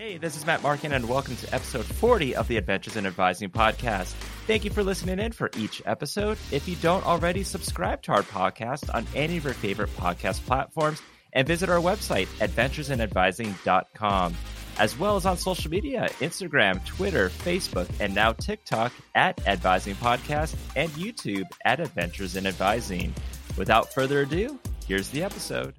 Hey, this is Matt Markin, and welcome to episode 40 of the Adventures in Advising podcast. Thank you for listening in for each episode. If you don't already, subscribe to our podcast on any of your favorite podcast platforms and visit our website, adventuresinadvising.com, as well as on social media Instagram, Twitter, Facebook, and now TikTok at Advising Podcast and YouTube at Adventures in Advising. Without further ado, here's the episode.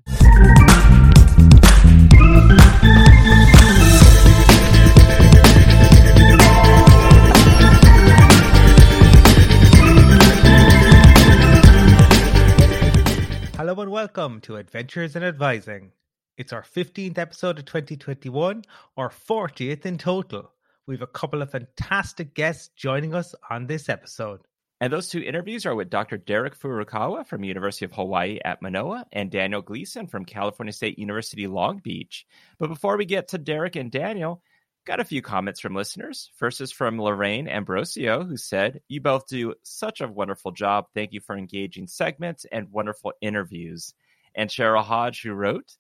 Hello and welcome to Adventures in Advising. It's our 15th episode of 2021, or 40th in total. We have a couple of fantastic guests joining us on this episode. And those two interviews are with Dr. Derek Furukawa from University of Hawaii at Manoa and Daniel Gleason from California State University Long Beach. But before we get to Derek and Daniel, got a few comments from listeners. First is from Lorraine Ambrosio, who said, You both do such a wonderful job. Thank you for engaging segments and wonderful interviews. And Cheryl Hodge, who wrote,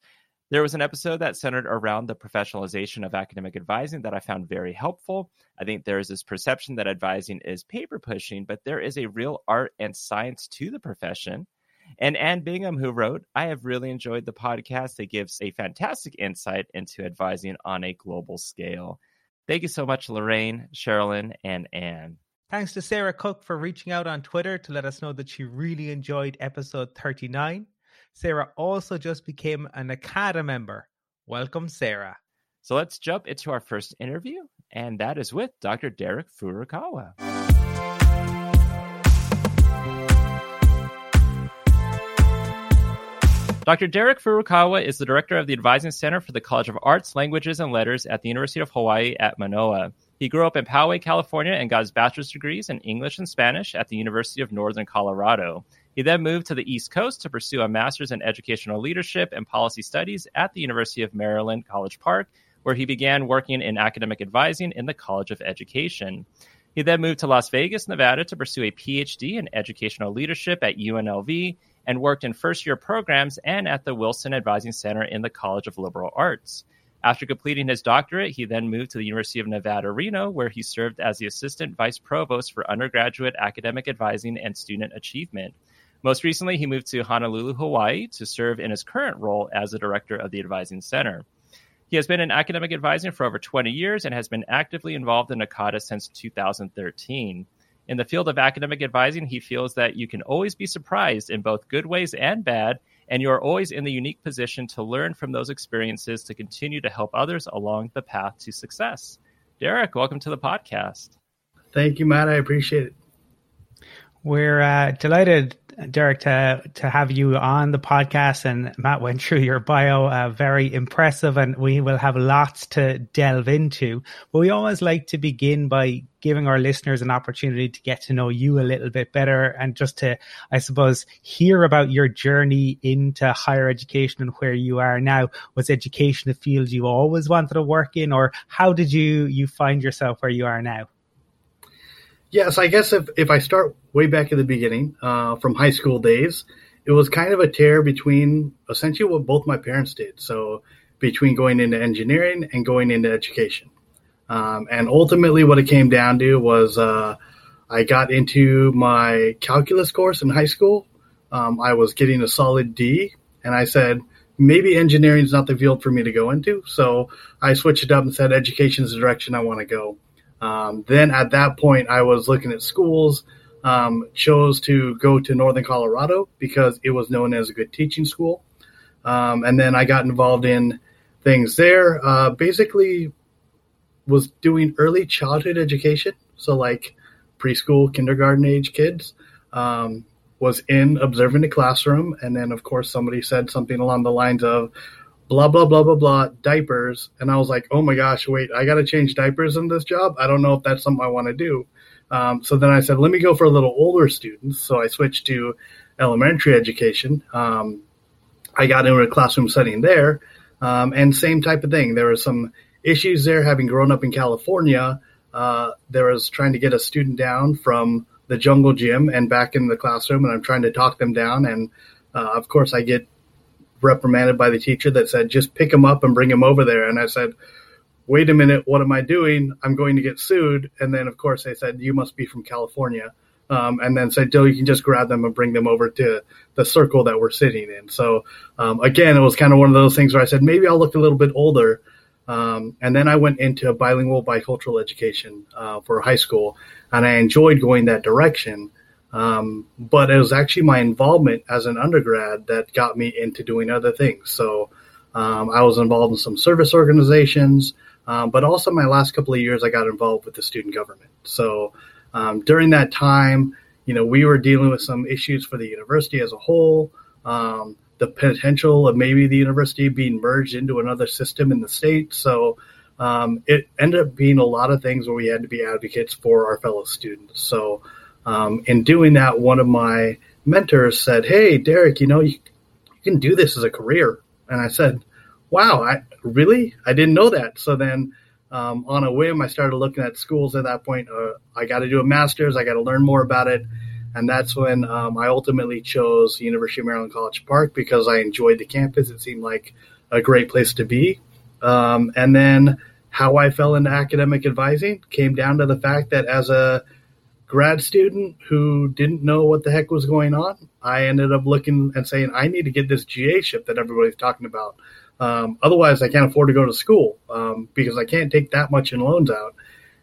there was an episode that centered around the professionalization of academic advising that I found very helpful. I think there is this perception that advising is paper pushing, but there is a real art and science to the profession. And Ann Bingham, who wrote, I have really enjoyed the podcast. It gives a fantastic insight into advising on a global scale. Thank you so much, Lorraine, Sherilyn, and Anne. Thanks to Sarah Cook for reaching out on Twitter to let us know that she really enjoyed episode 39. Sarah also just became an NACADA member. Welcome, Sarah. So let's jump into our first interview, and that is with Dr. Derek Furukawa. Dr. Derek Furukawa is the director of the Advising Center for the College of Arts, Languages, and Letters at the University of Hawaii at Manoa. He grew up in Poway, California, and got his bachelor's degrees in English and Spanish at the University of Northern Colorado. He then moved to the East Coast to pursue a master's in educational leadership and policy studies at the University of Maryland, College Park, where he began working in academic advising in the College of Education. He then moved to Las Vegas, Nevada to pursue a PhD in educational leadership at UNLV and worked in first year programs and at the Wilson Advising Center in the College of Liberal Arts. After completing his doctorate, he then moved to the University of Nevada, Reno, where he served as the assistant vice provost for undergraduate academic advising and student achievement. Most recently, he moved to Honolulu, Hawaii to serve in his current role as the director of the Advising Center. He has been in academic advising for over 20 years and has been actively involved in NACADA since 2013. In the field of academic advising, he feels that you can always be surprised in both good ways and bad, and you are always in the unique position to learn from those experiences to continue to help others along the path to success. Derek, welcome to the podcast. Thank you, Matt. I appreciate it. We're uh, delighted Derek, to to have you on the podcast. And Matt went through your bio, uh, very impressive, and we will have lots to delve into. But we always like to begin by giving our listeners an opportunity to get to know you a little bit better, and just to, I suppose, hear about your journey into higher education and where you are now. Was education a field you always wanted to work in, or how did you you find yourself where you are now? Yes, I guess if, if I start way back at the beginning, uh, from high school days, it was kind of a tear between essentially what both my parents did. So between going into engineering and going into education. Um, and ultimately, what it came down to was uh, I got into my calculus course in high school. Um, I was getting a solid D, and I said, maybe engineering is not the field for me to go into. So I switched it up and said, education is the direction I want to go. Um, then at that point, I was looking at schools. Um, chose to go to Northern Colorado because it was known as a good teaching school. Um, and then I got involved in things there. Uh, basically, was doing early childhood education, so like preschool, kindergarten age kids. Um, was in observing the classroom, and then of course somebody said something along the lines of, blah blah blah blah blah diapers. And i was like oh my gosh wait i gotta change diapers in this job? I don't know if that's something i want to do. Um, so then i said let me go for a little older students so i switched to elementary education. Um, i got into a classroom setting there. Um, and same type of thing. There were some issues there. Having grown up in california uh, there was trying to get a student down from the jungle gym and back in the classroom and i'm trying to talk them down. And uh, of course i get reprimanded by the teacher that said, just pick him up and bring him over there. And I said, wait a minute, what am I doing? I'm going to get sued. And then, of course, they said, you must be from California. Um, and then said, Joe, you can just grab them and bring them over to the circle that we're sitting in. So, um, again, it was kind of one of those things where I said, maybe I'll look a little bit older. Um, and then I went into bilingual bicultural education uh, for high school, and I enjoyed going that direction. Um, but it was actually my involvement as an undergrad that got me into doing other things. So um, I was involved in some service organizations, um, but also my last couple of years, I got involved with the student government. So um, during that time, you know, we were dealing with some issues for the university as a whole. Um, the potential of maybe the university being merged into another system in the state. So um, it ended up being a lot of things where we had to be advocates for our fellow students. So um, in doing that, one of my mentors said, "Hey, Derek, you know you, you can do this as a career." And I said, "Wow, I really I didn't know that." So then, um, on a whim, I started looking at schools at that point. Uh, I got to do a master's. I got to learn more about it, and that's when um, I ultimately chose University of Maryland College Park because I enjoyed the campus. It seemed like a great place to be, um, and then how I fell into academic advising came down to the fact that as a grad student who didn't know what the heck was going on, I ended up looking and saying, I need to get this GA ship that everybody's talking about. Um, otherwise, I can't afford to go to school um, because I can't take that much in loans out.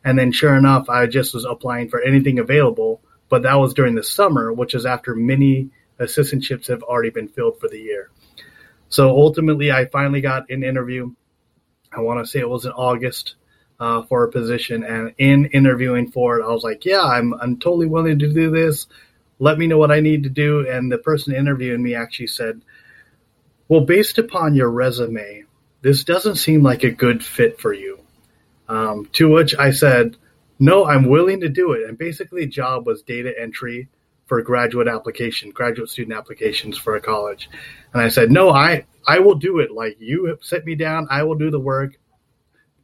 And then, sure enough, I just was applying for anything available. But that was during the summer, which is after many assistantships have already been filled for the year. So ultimately, I finally got an interview. I want to say it was in August uh, for a position. And in interviewing for it, I was like, yeah, I'm, I'm totally willing to do this. Let me know what I need to do. And the person interviewing me actually said, well, based upon your resume, this doesn't seem like a good fit for you. Um, to which I said, no, I'm willing to do it. And basically, job was data entry for graduate application, graduate student applications for a college. And I said, no, I, I will do it. Like you set me down. I will do the work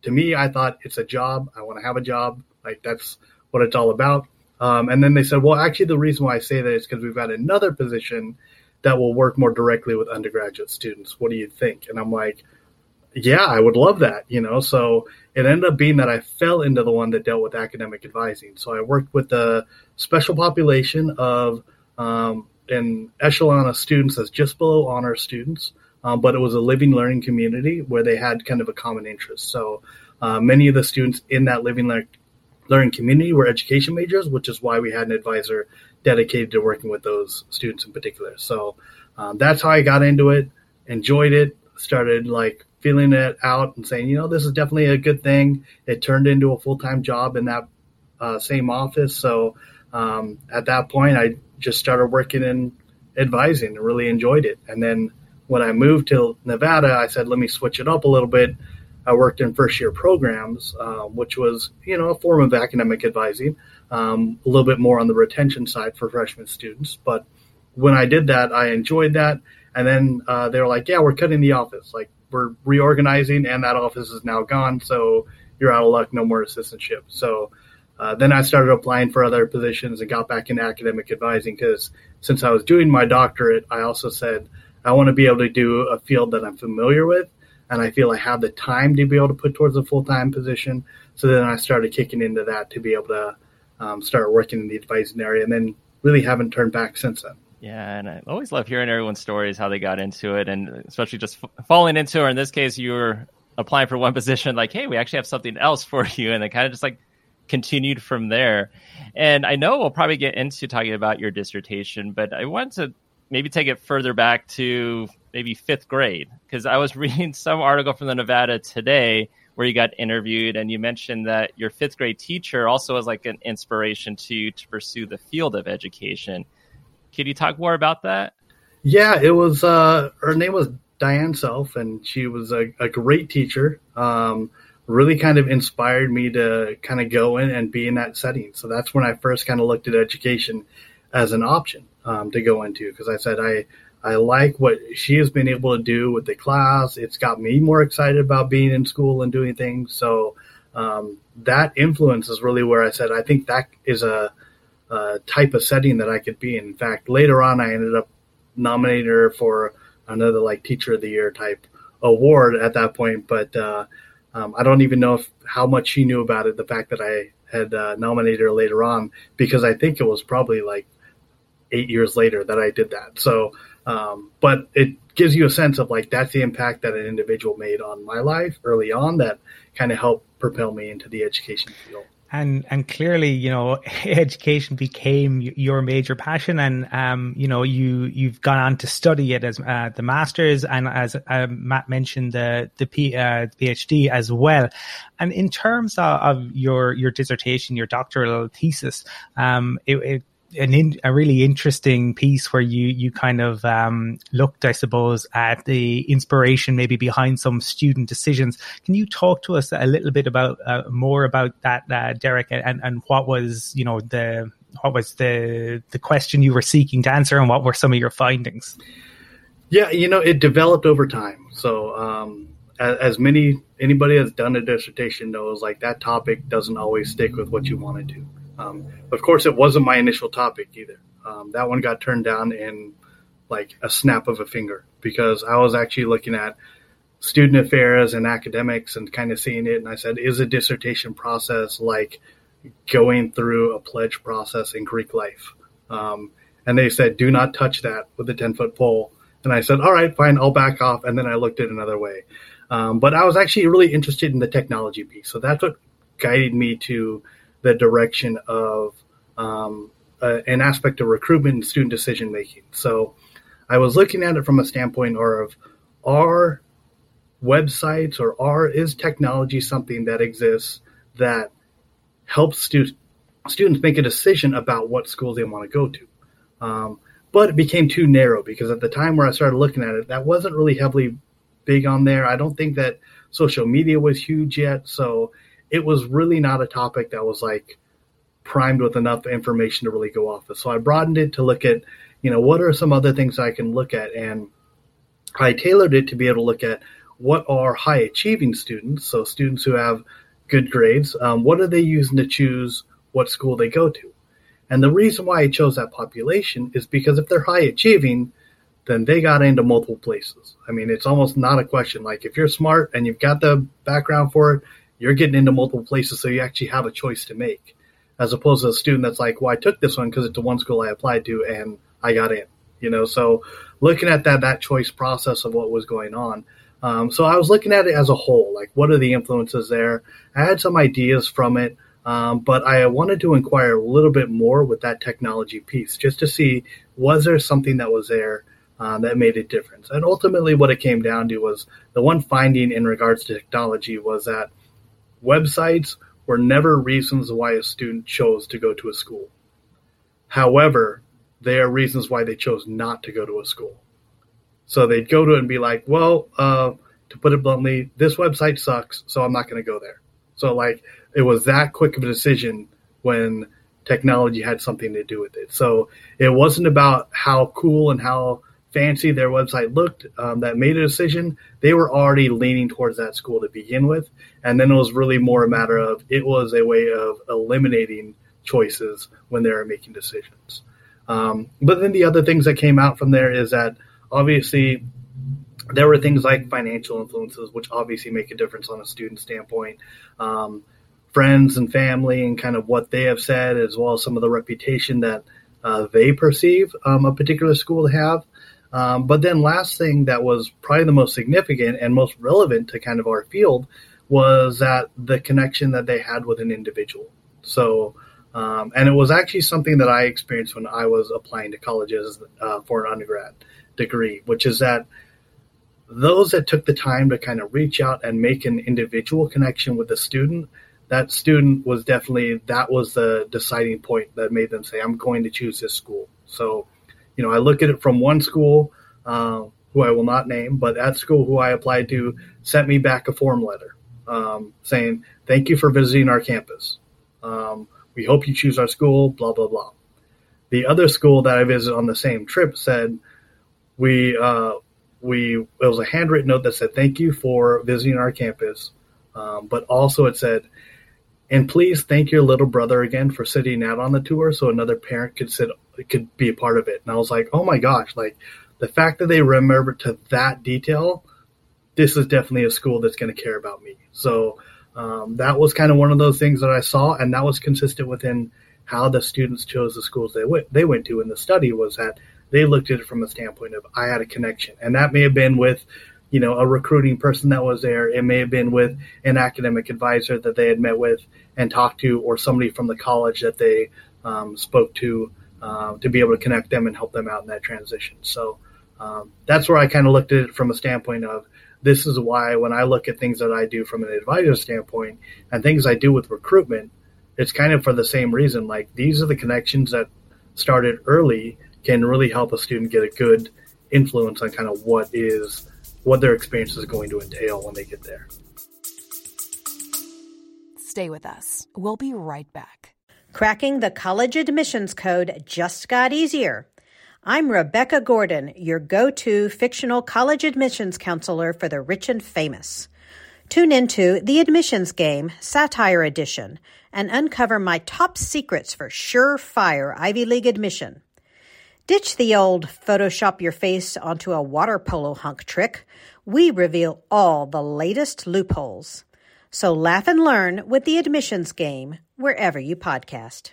to me, I thought it's a job. I want to have a job. Like that's what it's all about. Um, and then they said, well, actually, the reason why I say that is because we've got another position that will work more directly with undergraduate students. What do you think? And I'm like, yeah, I would love that, you know. So it ended up being that I fell into the one that dealt with academic advising. So I worked with the special population of um, an echelon of students that's just below honor students um, but it was a living learning community where they had kind of a common interest. So uh, many of the students in that living le- learning community were education majors, which is why we had an advisor dedicated to working with those students in particular. So um, that's how I got into it, enjoyed it, started like feeling it out and saying, you know, this is definitely a good thing. It turned into a full time job in that uh, same office. So um, at that point, I just started working in advising and really enjoyed it. And then when I moved to Nevada, I said, let me switch it up a little bit. I worked in first year programs, uh, which was, you know, a form of academic advising, um, a little bit more on the retention side for freshman students. But when I did that, I enjoyed that. And then uh, they were like, yeah, we're cutting the office. Like, we're reorganizing, and that office is now gone. So you're out of luck. No more assistantship. So uh, then I started applying for other positions and got back into academic advising because since I was doing my doctorate, I also said, I want to be able to do a field that I'm familiar with, and I feel I have the time to be able to put towards a full time position. So then I started kicking into that to be able to um, start working in the advising area, and then really haven't turned back since then. Yeah, and I always love hearing everyone's stories, how they got into it, and especially just f- falling into, or in this case, you were applying for one position, like, hey, we actually have something else for you, and then kind of just like continued from there. And I know we'll probably get into talking about your dissertation, but I want to maybe take it further back to maybe fifth grade because I was reading some article from the Nevada today where you got interviewed and you mentioned that your fifth grade teacher also was like an inspiration to you to pursue the field of education. Could you talk more about that? Yeah, it was. Uh, her name was Diane Self, and she was a, a great teacher. Um, really kind of inspired me to kind of go in and be in that setting. So that's when I first kind of looked at education as an option um, to go into because I said I I like what she has been able to do with the class. It's got me more excited about being in school and doing things. So um, that influence is really where I said I think that is a, a, type of setting that I could be in. In fact, later on, I ended up nominating her for another like Teacher of the Year type award at that point. But uh, Um, I don't even know if, how much she knew about it. The fact that I had uh, nominated her later on, because I think it was probably like eight years later that I did that. So, um, but it gives you a sense of like that's the impact that an individual made on my life early on that kind of helped propel me into the education field and and clearly you know education became your major passion and um you know you you've gone on to study it as uh, the masters and as uh, Matt mentioned the the P, uh, PhD as well and in terms of, of, your your dissertation your doctoral thesis um it, it an in, a really interesting piece where you you kind of um, looked, I suppose, at the inspiration maybe behind some student decisions. Can you talk to us a little bit about uh, more about that, uh, Derek, and and what was you know the what was the the question you were seeking to answer, and what were some of your findings? Yeah, you know, it developed over time. So, um, as, as many anybody that's done a dissertation knows, like that topic doesn't always stick with what you want to do. Um, of course, it wasn't my initial topic either. Um, that one got turned down in like a snap of a finger because I was actually looking at student affairs and academics and kind of seeing it. And I said, is a dissertation process like going through a pledge process in Greek life? Um, and they said, do not touch that with a 10 foot pole. And I said, all right, fine, I'll back off. And then I looked at another way. Um, but I was actually really interested in the technology piece. So that's what guided me to the direction of um, uh, an aspect of recruitment and student decision making. So I was looking at it from a standpoint or of are websites or are is technology something that exists that helps stu- students make a decision about what schools they want to go to. Um, but it became too narrow because at the time where I started looking at it, that wasn't really heavily big on there. I don't think that social media was huge yet. So it was really not a topic that was like primed with enough information to really go off of. So I broadened it to look at, you know, what are some other things I can look at? And I tailored it to be able to look at what are high achieving students, so students who have good grades, um, what are they using to choose what school they go to? And the reason why I chose that population is because if they're high achieving, then they got into multiple places. I mean, it's almost not a question. Like if you're smart and you've got the background for it, you're getting into multiple places, so you actually have a choice to make, as opposed to a student that's like, well, I took this one because it's the one school I applied to and I got in. You know, so looking at that that choice process of what was going on. Um, so I was looking at it as a whole, like what are the influences there? I had some ideas from it, um, but I wanted to inquire a little bit more with that technology piece, just to see was there something that was there uh, that made a difference. And ultimately, what it came down to was the one finding in regards to technology was that websites were never reasons why a student chose to go to a school. However, they are reasons why they chose not to go to a school. So they'd go to it and be like, well, uh, to put it bluntly, this website sucks, so I'm not going to go there. So, like, it was that quick of a decision when technology had something to do with it. So it wasn't about how cool and how fancy their website looked um, that made a decision, they were already leaning towards that school to begin with. And then it was really more a matter of it was a way of eliminating choices when they were making decisions. Um, but then the other things that came out from there is that obviously there were things like financial influences, which obviously make a difference on a student standpoint. Um, friends and family and kind of what they have said, as well as some of the reputation that uh, they perceive um, a particular school to have. Um, but then last thing that was probably the most significant and most relevant to kind of our field was that the connection that they had with an individual. So, um, and it was actually something that I experienced when I was applying to colleges uh, for an undergrad degree, which is that those that took the time to kind of reach out and make an individual connection with the student, that student was definitely that was the deciding point that made them say, "I'm going to choose this school." So you know, I look at it from one school, uh, who I will not name, but at school who I applied to sent me back a form letter um, saying, "Thank you for visiting our campus. Um, we hope you choose our school." Blah blah blah. The other school that I visited on the same trip said, "We uh, we it was a handwritten note that said thank you for visiting our campus, um, but also it said." And please thank your little brother again for sitting out on the tour so another parent could sit could be a part of it. And I was like, oh my gosh, like the fact that they remember to that detail this is definitely a school that's going to care about me. So um, that was kind of one of those things that I saw, and that was consistent within how the students chose the schools they went they went to in the study was that they looked at it from a standpoint of I had a connection, and that may have been with you know a recruiting person that was there. It may have been with an academic advisor that they had met with and talked to, or somebody from the college that they um, spoke to uh, to be able to connect them and help them out in that transition. So um, that's where I kind of looked at it from a standpoint of this is why when I look at things that I do from an advisor standpoint and things I do with recruitment, it's kind of for the same reason. Like these are the connections that started early can really help a student get a good influence on kind of what is what their experience is going to entail when they get there. Stay with us. We'll be right back. Cracking the college admissions code just got easier. I'm Rebecca Gordon, your go to fictional college admissions counselor for the rich and famous. Tune into The Admissions Game Satire Edition and uncover my top secrets for surefire Ivy League admission. Ditch the old Photoshop your face onto a water polo hunk trick. We reveal all the latest loopholes. So laugh and learn with The Admissions Game wherever you podcast.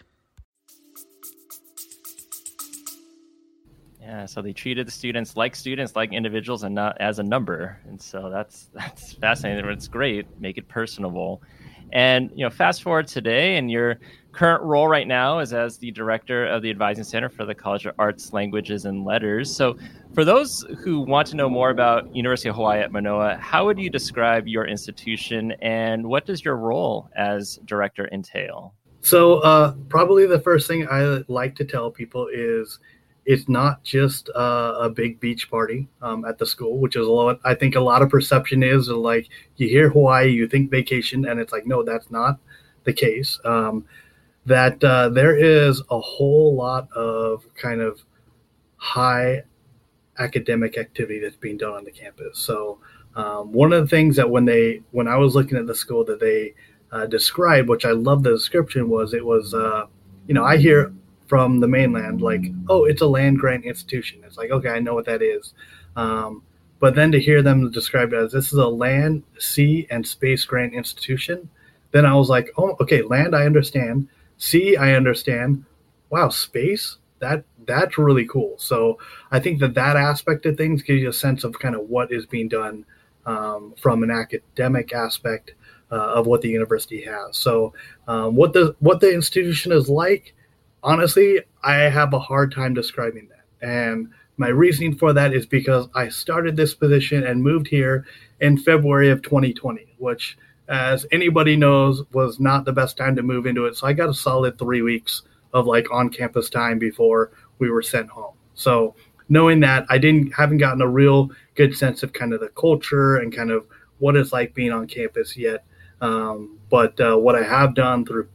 Yeah, so they treated the students like students, like individuals, and not as a number. And so that's that's fascinating. It's great. Make it personable. And you know, fast forward today, and your current role right now is as the director of the Advising Center for the College of Arts, Languages, and Letters. So, for those who want to know more about University of Hawaii at Manoa, how would you describe your institution, and what does your role as director entail? So, uh, probably the first thing I like to tell people is it's not just uh, a big beach party um, at the school, which is a lot. I think a lot of perception is like you hear Hawaii, you think vacation, and it's like no, that's not the case. Um, that uh, there is a whole lot of kind of high academic activity that's being done on the campus. So um, one of the things that when they when I was looking at the school that they uh, described, which I love the description, was it was uh, you know I hear from the mainland, like, oh, it's a land grant institution. It's like, okay, I know what that is. Um, but then to hear them describe it as this is a land, sea, and space grant institution, then I was like, oh, okay, land, I understand. Sea, I understand. Wow, space, that that's really cool. So I think that that aspect of things gives you a sense of kind of what is being done um, from an academic aspect uh, of what the university has. So um, what the what the institution is like honestly, I have a hard time describing that. And my reasoning for that is because I started this position and moved here in February of 2020, which, as anybody knows, was not the best time to move into it. So I got a solid three weeks of like on campus time before we were sent home. So knowing that, I didn't haven't gotten a real good sense of kind of the culture and kind of what it's like being on campus yet. Um, but uh, what I have done through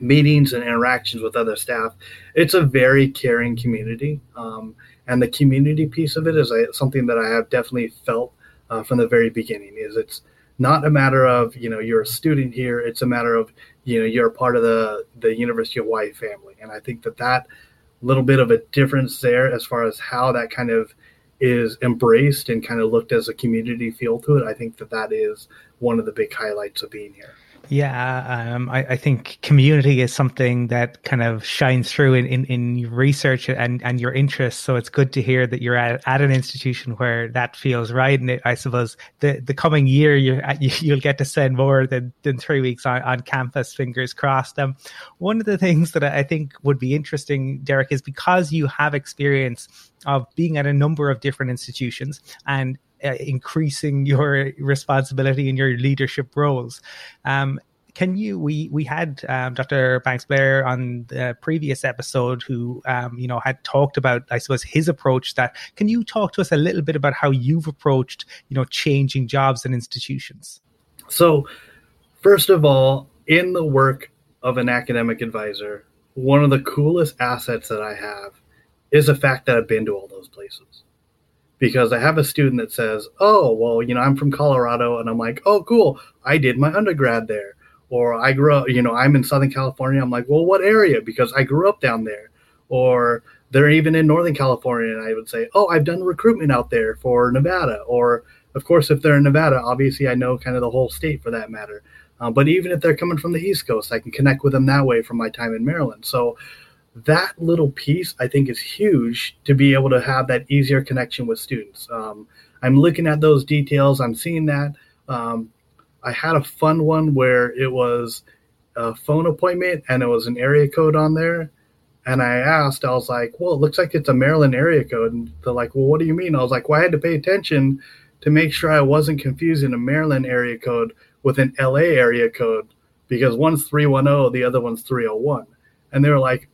meetings and interactions with other staff. It's a very caring community, um, and the community piece of it is something that I have definitely felt uh, from the very beginning. Is it's not a matter of you know you're a student here; it's a matter of you know you're a part of the the University of Hawaii family, and I think that that little bit of a difference there as far as how that kind of is embraced and kind of looked as a community feel to it. I think that that is one of the big highlights of being here. Yeah, um, I, I, think community is something that kind of shines through in, in, in research and, and your interests. So it's good to hear that you're at, at an institution where that feels right. And it, I suppose the, the coming year, you, you'll get to spend more than, than three weeks on, on campus, fingers crossed. Um, one of the things that I think would be interesting, Derek, is because you have experience of being at a number of different institutions and uh, increasing your responsibility in your leadership roles. Um, can you we we had um, Dr. Banks Blair on the previous episode who um, you know had talked about I suppose his approach that can you talk to us a little bit about how you've approached you know changing jobs and institutions so first of all in the work of an academic advisor one of the coolest assets that I have is the fact that I've been to all those places because I have a student that says, "Oh, well, you know, I'm from Colorado," and I'm like, "Oh, cool, I did my undergrad there." Or I grew up, you know, I'm in Southern California. I'm like, well, what area? Because I grew up down there. Or they're even in Northern California, and I would say, oh, I've done recruitment out there for Nevada. Or of course, if they're in Nevada, obviously I know kind of the whole state for that matter. Uh, but even if they're coming from the East Coast, I can connect with them that way from my time in Maryland. So that little piece I think is huge to be able to have that easier connection with students. Um, I'm looking at those details. I'm seeing that. Um, I had a fun one where it was a phone appointment and it was an area code on there. And I asked, I was like, well, it looks like it's a Maryland area code. And they're like, well, what do you mean? I was like, well, I had to pay attention to make sure I wasn't confusing a Maryland area code with an LA area code because one's 310, the other one's 301. And they were like,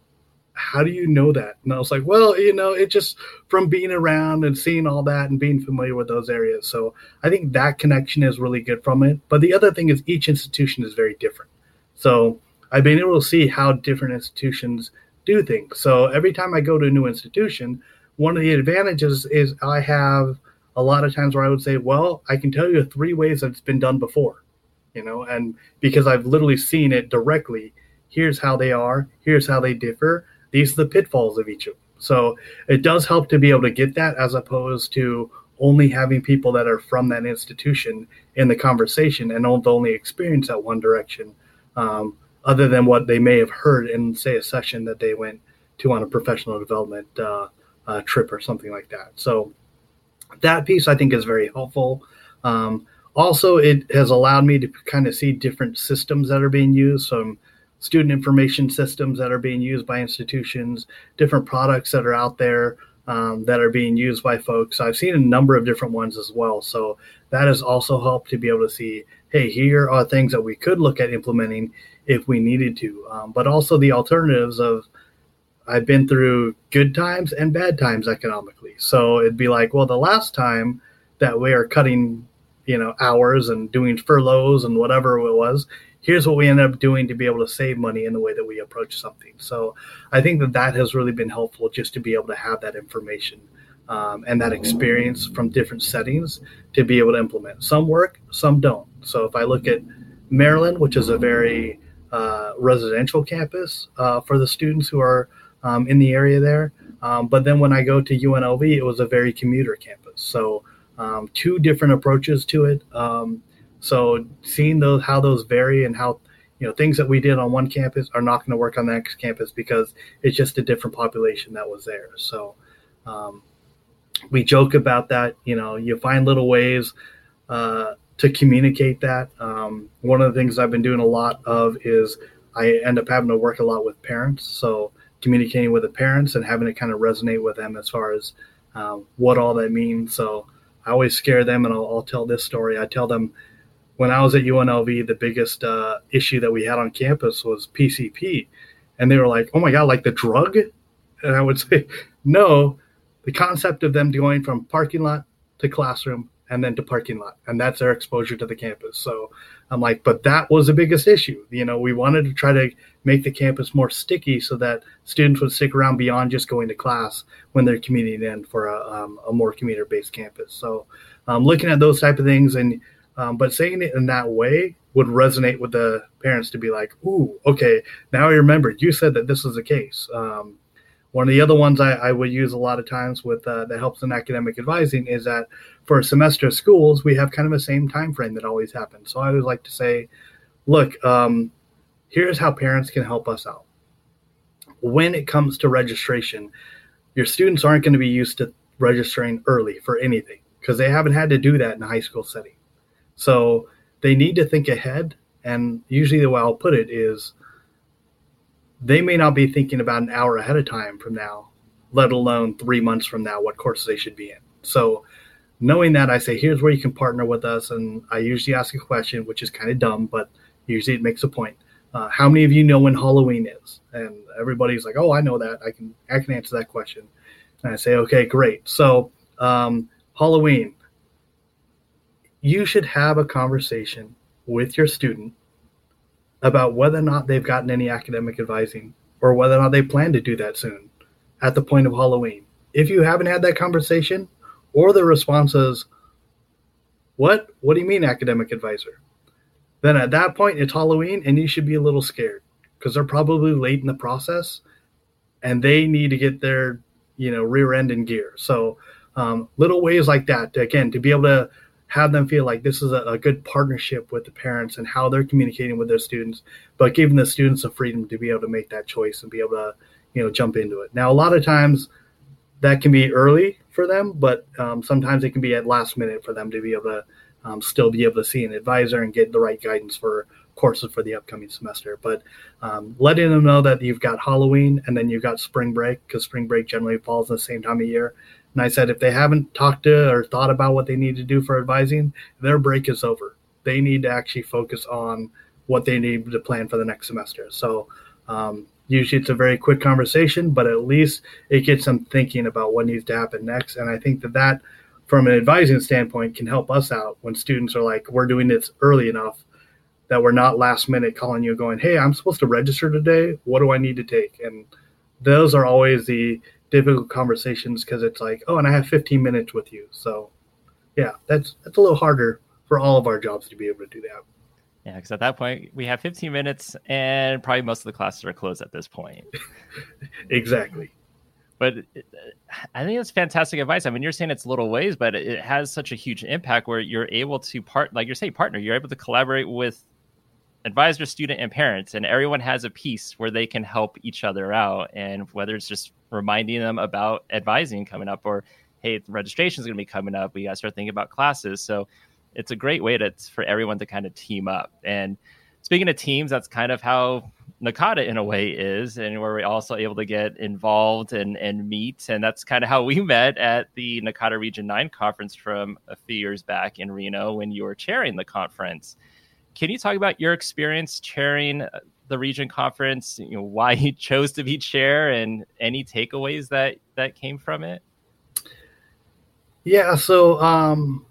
how do you know that? And I was like, well, you know, it just from being around and seeing all that and being familiar with those areas. So I think that connection is really good from it. But the other thing is each institution is very different. So I've been able to see how different institutions do things. So every time I go to a new institution, one of the advantages is I have a lot of times where I would say, well, I can tell you three ways that it's been done before, you know, and because I've literally seen it directly, here's how they are, here's how they differ these are the pitfalls of each of them. So it does help to be able to get that as opposed to only having people that are from that institution in the conversation and only experience that one direction, um, other than what they may have heard in, say, a session that they went to on a professional development uh, uh, trip or something like that. So that piece I think is very helpful. Um, also, it has allowed me to kind of see different systems that are being used. So student information systems that are being used by institutions, different products that are out there um, that are being used by folks. I've seen a number of different ones as well. So that has also helped to be able to see, hey, here are things that we could look at implementing if we needed to. Um, but also the alternatives of I've been through good times and bad times economically. So it'd be like, well, the last time that we are cutting, you know, hours and doing furloughs and whatever it was, here's what we end up doing to be able to save money in the way that we approach something. So I think that that has really been helpful just to be able to have that information um, and that experience from different settings to be able to implement. Some work, some don't. So if I look at Maryland, which is a very uh, residential campus uh, for the students who are um, in the area there. Um, but then when I go to UNLV, it was a very commuter campus. So um, two different approaches to it. Um, so seeing those how those vary and how you know things that we did on one campus are not going to work on the next campus because it's just a different population that was there. So um, we joke about that. You know, you find little ways uh, to communicate that. Um, one of the things I've been doing a lot of is I end up having to work a lot with parents. So communicating with the parents and having to kind of resonate with them as far as um, what all that means. So I always scare them, and I'll, I'll tell this story. I tell them when I was at UNLV, the biggest uh, issue that we had on campus was PCP. And they were like, oh my God, like the drug? And I would say, no, the concept of them going from parking lot to classroom and then to parking lot. And that's their exposure to the campus. So I'm like, but that was the biggest issue. You know, we wanted to try to make the campus more sticky so that students would stick around beyond just going to class when they're commuting in for a, um, a more commuter based campus. So um, looking at those type of things and um, but saying it in that way would resonate with the parents to be like, "Ooh, okay, now I remember you said that this was the case." Um, one of the other ones I, I, would use a lot of times with uh, that helps in academic advising is that for a semester of schools we have kind of the same time frame that always happens. So I always like to say, "Look, um, here's how parents can help us out." When it comes to registration, your students aren't going to be used to registering early for anything because they haven't had to do that in a high school setting. So they need to think ahead. And usually, the way I'll put it is they may not be thinking about an hour ahead of time from now, let alone three months from now, what courses they should be in. So, knowing that, I say, here's where you can partner with us. And I usually ask a question, which is kind of dumb, but usually it makes a point. Uh, how many of you know when Halloween is? And everybody's like, oh, I know that. I can I can answer that question. And I say, okay, great. So um, Halloween, you should have a conversation with your student about whether or not they've gotten any academic advising or whether or not they plan to do that soon at the point of Halloween. If you haven't had that conversation, or the response is, What? What do you mean, academic advisor? Then at that point, it's Halloween and you should be a little scared because they're probably late in the process and they need to get their you know rear end in gear. So um, little ways like that again to be able to have them feel like this is a, a, good partnership with the parents and how they're communicating with their students, but giving the students the freedom to be able to make that choice and be able to, you know, jump into it. Now, a lot of times that can be early for them, but um, sometimes it can be at last minute for them to be able to um, still be able to see an advisor and get the right guidance for courses for the upcoming semester. But um, letting them know that you've got Halloween and then you've got spring break because spring break generally falls in the same time of year. And I said if they haven't talked to or thought about what they need to do for advising, their break is over. They need to actually focus on what they need to plan for the next semester. So um, usually it's a very quick conversation, but at least it gets them thinking about what needs to happen next. And I think that that, from an advising standpoint, can help us out when students are like, we're doing this early enough that we're not last minute calling you going, Hey, I'm supposed to register today. What do I need to take? And those are always the difficult conversations because it's like, oh, and I have 15 minutes with you. So yeah, that's, that's a little harder for all of our jobs to be able to do that. Yeah, because at that point we have 15 minutes, and probably most of the classes are closed at this point. exactly. But I think it's fantastic advice. I mean, you're saying it's little ways, but it has such a huge impact where you're able to part, like you're saying, partner. You're able to collaborate with advisor, student, and parents, and everyone has a piece where they can help each other out. And whether it's just reminding them about advising coming up, or hey, registration is going to be coming up, we got to start thinking about classes. So it's a great way to for everyone to kind of team up. And speaking of teams, that's kind of how NACADA in a way is, and where we're also able to get involved and, and meet. And that's kind of how we met at the NACADA Region 9 conference from a few years back in Reno when you were chairing the conference. Can you talk about your experience chairing uh, the region conference? You know, why you chose to be chair, and any takeaways that that came from it? Yeah, so um,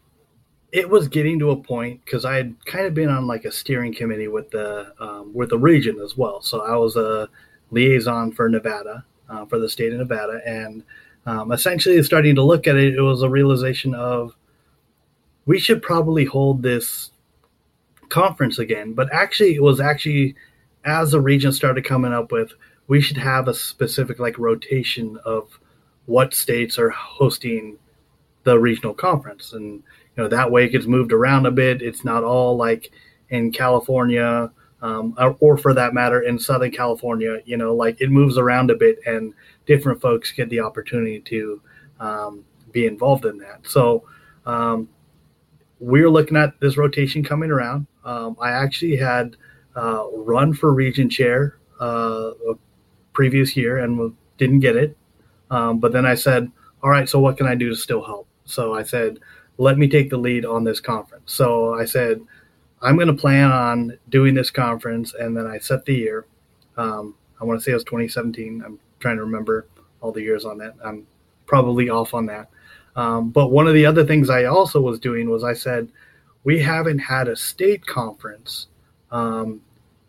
it was getting to a point because I had kind of been on like a steering committee with the um, with the region as well. So I was a liaison for Nevada uh, for the state of Nevada, and um, essentially starting to look at it, it was a realization of we should probably hold this conference again. But actually, it was actually as the region started coming up with, we should have a specific like rotation of what states are hosting the regional conference, and you know that way it gets moved around a bit. It's not all like in California. Um, or, or, for that matter, in Southern California, you know, like it moves around a bit, and different folks get the opportunity to um, be involved in that. So, um, we're looking at this rotation coming around. Um, I actually had uh, run for region chair uh, previous year and didn't get it. Um, but then I said, all right, so what can I do to still help? So I said, let me take the lead on this conference. So I said, I'm going to plan on doing this conference. And then I set the year. Um, I want to say it was 2017. I'm trying to remember all the years on that. I'm probably off on that. Um, but one of the other things I also was doing was I said, we haven't had a state conference um,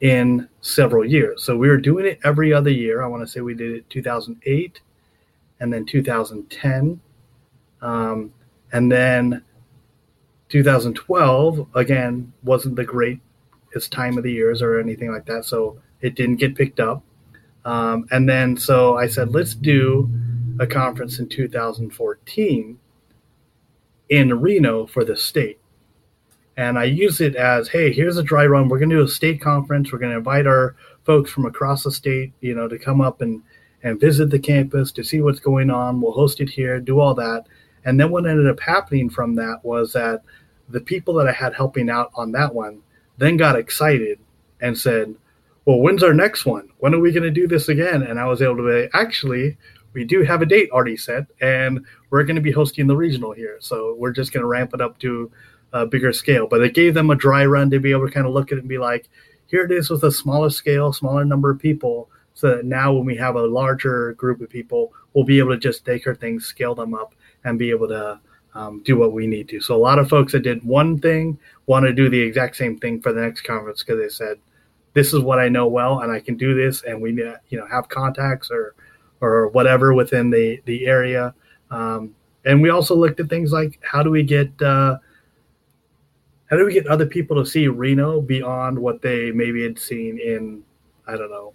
in several years. So we were doing it every other year. I want to say we did it 2008 and then 2010. Um, and then 2012, again, wasn't the greatest time of the years or anything like that. So it didn't get picked up. Um, and then so I said, let's do a conference in 2014 in Reno for the state. And I use it as, hey, here's a dry run. We're going to do a state conference. We're going to invite our folks from across the state, you know, to come up and, and visit the campus to see what's going on. We'll host it here, do all that. And then what ended up happening from that was that the people that I had helping out on that one then got excited and said, well, when's our next one? When are we going to do this again? And I was able to say, actually, we do have a date already set, and we're going to be hosting the regional here. So we're just going to ramp it up to a bigger scale. But it gave them a dry run to be able to kind of look at it and be like, here it is with a smaller scale, smaller number of people. So that now when we have a larger group of people, we'll be able to just take our things, scale them up, and be able to um, do what we need to. So a lot of folks that did one thing want to do the exact same thing for the next conference because they said, "This is what I know well, and I can do this." And we, you know, have contacts or or whatever within the the area. Um, and we also looked at things like how do we get uh, how do we get other people to see Reno beyond what they maybe had seen in I don't know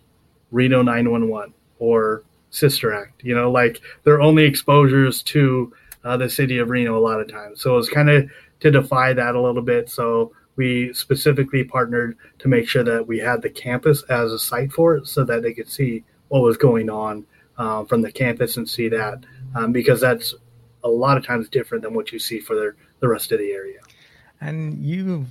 Reno 911 or Sister Act. You know, like their only exposures to uh, the city of Reno a lot of times. So it's kind of to defy that a little bit. So we specifically partnered to make sure that we had the campus as a site for it so that they could see what was going on uh, from the campus and see that um, because that's a lot of times different than what you see for the, the rest of the area. And you've,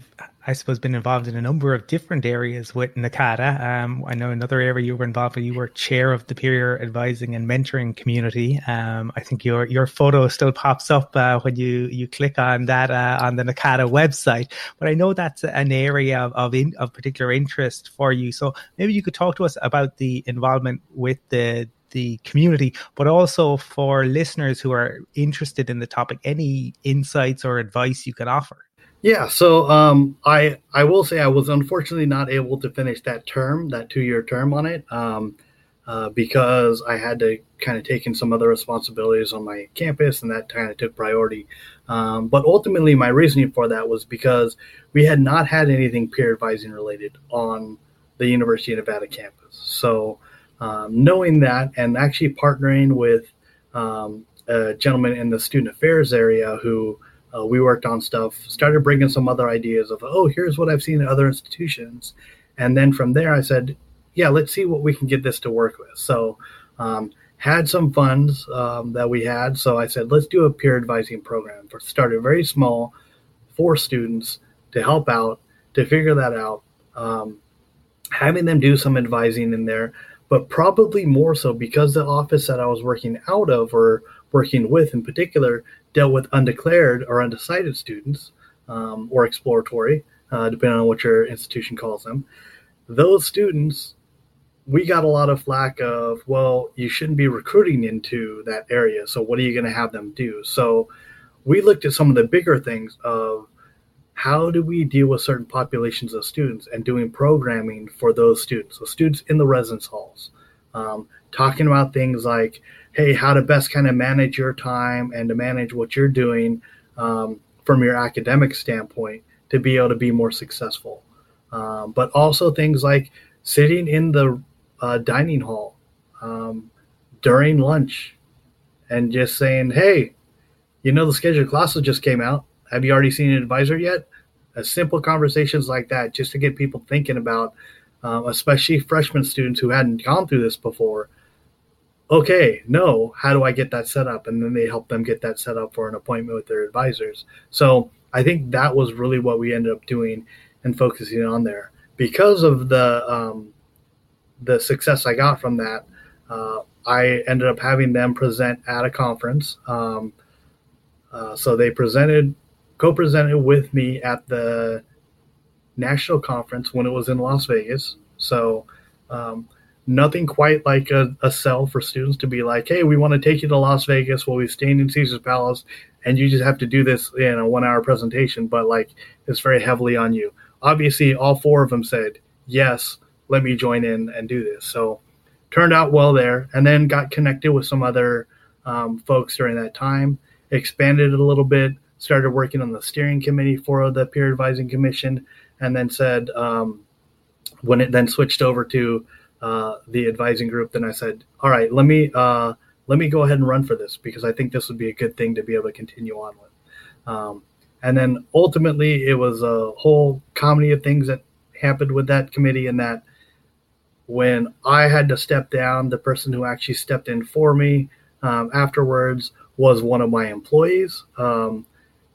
I suppose, been involved in a number of different areas with NACADA. Um, I know another area you were involved with. You were chair of the peer advising and mentoring community. Um, I think your your photo still pops up uh, when you you click on that uh, on the NACADA website. But I know that's an area of of, in, of particular interest for you. So maybe you could talk to us about the involvement with the the community, but also for listeners who are interested in the topic, any insights or advice you can offer. Yeah, so um, I I will say I was unfortunately not able to finish that term, that two year term on it, um, uh, because I had to kind of take in some other responsibilities on my campus, and that kind of took priority. Um, but ultimately, my reasoning for that was because we had not had anything peer advising related on the University of Nevada campus. So um, knowing that, and actually partnering with um, a gentleman in the student affairs area who uh, we worked on stuff, started bringing some other ideas of, oh, here's what I've seen in other institutions. And then from there, I said, yeah, let's see what we can get this to work with. So, um, had some funds um, that we had. So I said, let's do a peer advising program. For started very small, for students to help out, to figure that out, um, having them do some advising in there, but probably more so because the office that I was working out of or working with in particular dealt with undeclared or undecided students um, or exploratory, uh, depending on what your institution calls them. Those students, we got a lot of flack of, well, you shouldn't be recruiting into that area. So what are you going to have them do? So we looked at some of the bigger things of how do we deal with certain populations of students and doing programming for those students, so students in the residence halls, um, talking about things like hey, how to best kind of manage your time and to manage what you're doing um, from your academic standpoint to be able to be more successful. Um, but also things like sitting in the uh, dining hall um, during lunch and just saying, hey, you know, the scheduled classes just came out. Have you already seen an advisor yet? Uh, simple conversations like that, just to get people thinking about, uh, especially freshman students who hadn't gone through this before, okay, no, how do I get that set up? And then they help them get that set up for an appointment with their advisors. So I think that was really what we ended up doing and focusing on there. Because of the um, the success I got from that, uh, I ended up having them present at a conference. Um, uh, so they presented, co-presented with me at the national conference when it was in Las Vegas. So um, nothing quite like a, a sell for students to be like, hey, we want to take you to Las Vegas. We'll in Caesar's Palace, and you just have to do this in a one hour presentation. But like, it's very heavily on you. Obviously, all four of them said, yes, let me join in and do this. So turned out well there, and then got connected with some other um, folks during that time, expanded it a little bit, started working on the steering committee for the peer advising commission, and then said, um, when it then switched over to uh, the advising group, then I said, all right, let me uh, let me go ahead and run for this because I think this would be a good thing to be able to continue on with. Um, and then ultimately, it was a whole comedy of things that happened with that committee, and that when I had to step down, the person who actually stepped in for me um, afterwards was one of my employees, um,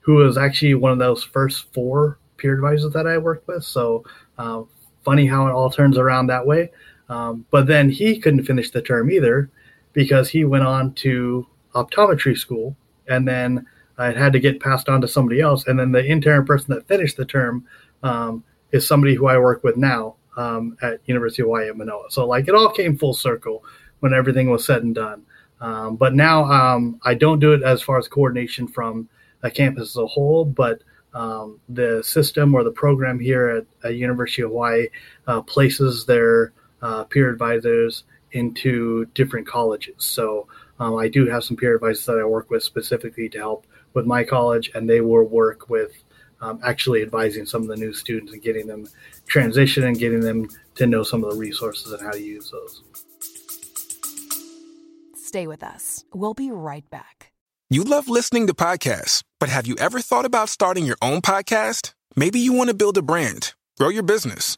who was actually one of those first four peer advisors that I worked with. So, uh, funny how it all turns around that way. Um, but then he couldn't finish the term either because he went on to optometry school and then it had to get passed on to somebody else. And then the intern person that finished the term um, is somebody who I work with now um, at University of Hawaii at Manoa. So like it all came full circle when everything was said and done. Um, but now um, I don't do it as far as coordination from a campus as a whole, but um, the system or the program here at, at University of Hawaii uh, places their uh, peer advisors into different colleges. So um, I do have some peer advisors that I work with specifically to help with my college, and they will work with um, actually advising some of the new students and getting them transition and getting them to know some of the resources and how to use those. Stay with us. We'll be right back. You love listening to podcasts But have you ever thought about starting your own podcast? Maybe you want to build a brand, grow your business,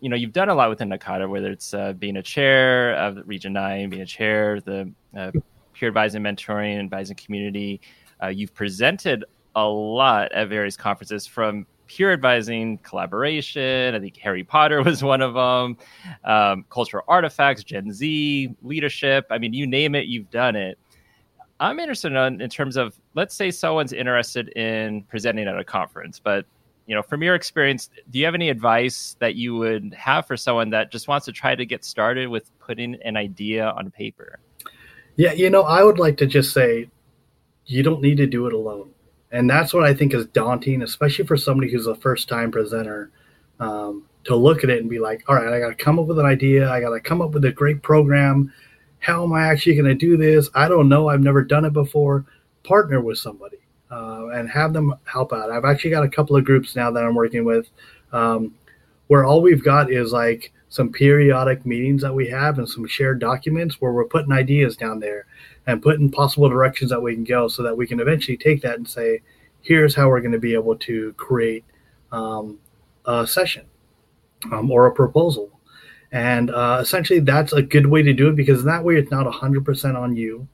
You know, you've done a lot within NACADA, whether it's uh, being a chair of Region 9, being a chair of the uh, peer advising, mentoring, advising community. Uh, you've presented a lot at various conferences from peer advising collaboration. I think Harry Potter was one of them. Um, cultural artifacts, Gen Z leadership. I mean, you name it, you've done it. I'm interested in, in terms of let's say someone's interested in presenting at a conference, but you know, from your experience, do you have any advice that you would have for someone that just wants to try to get started with putting an idea on paper? Yeah, you know, I would like to just say you don't need to do it alone and that's what I think is daunting, especially for somebody who's a first time presenter. Um, to look at it and be like, all right, I got to come up with an idea. I got to come up with a great program. How am I actually going to do this? I don't know. I've never done it before. Partner with somebody uh, and have them help out. I've actually got a couple of groups now that I'm working with um, where all we've got is like some periodic meetings that we have and some shared documents where we're putting ideas down there and putting possible directions that we can go so that we can eventually take that and say, here's how we're going to be able to create um, a session um, or a proposal. And uh, essentially, that's a good way to do it because that way it's not 100% on you.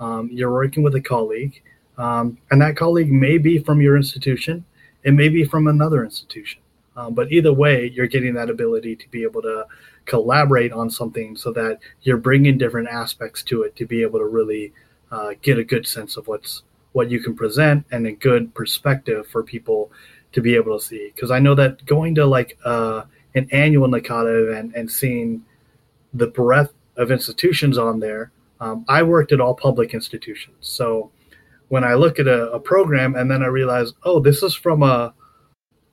Um, you're working with a colleague, um, and that colleague may be from your institution, it may be from another institution. Um, but either way, you're getting that ability to be able to collaborate on something so that you're bringing different aspects to it to be able to really uh, get a good sense of what's what you can present and a good perspective for people to be able to see. Because I know that going to like uh, an annual NACADA event and seeing the breadth of institutions on there, um, I worked at all public institutions. So when I look at a, a program and then I realize, oh, this is from a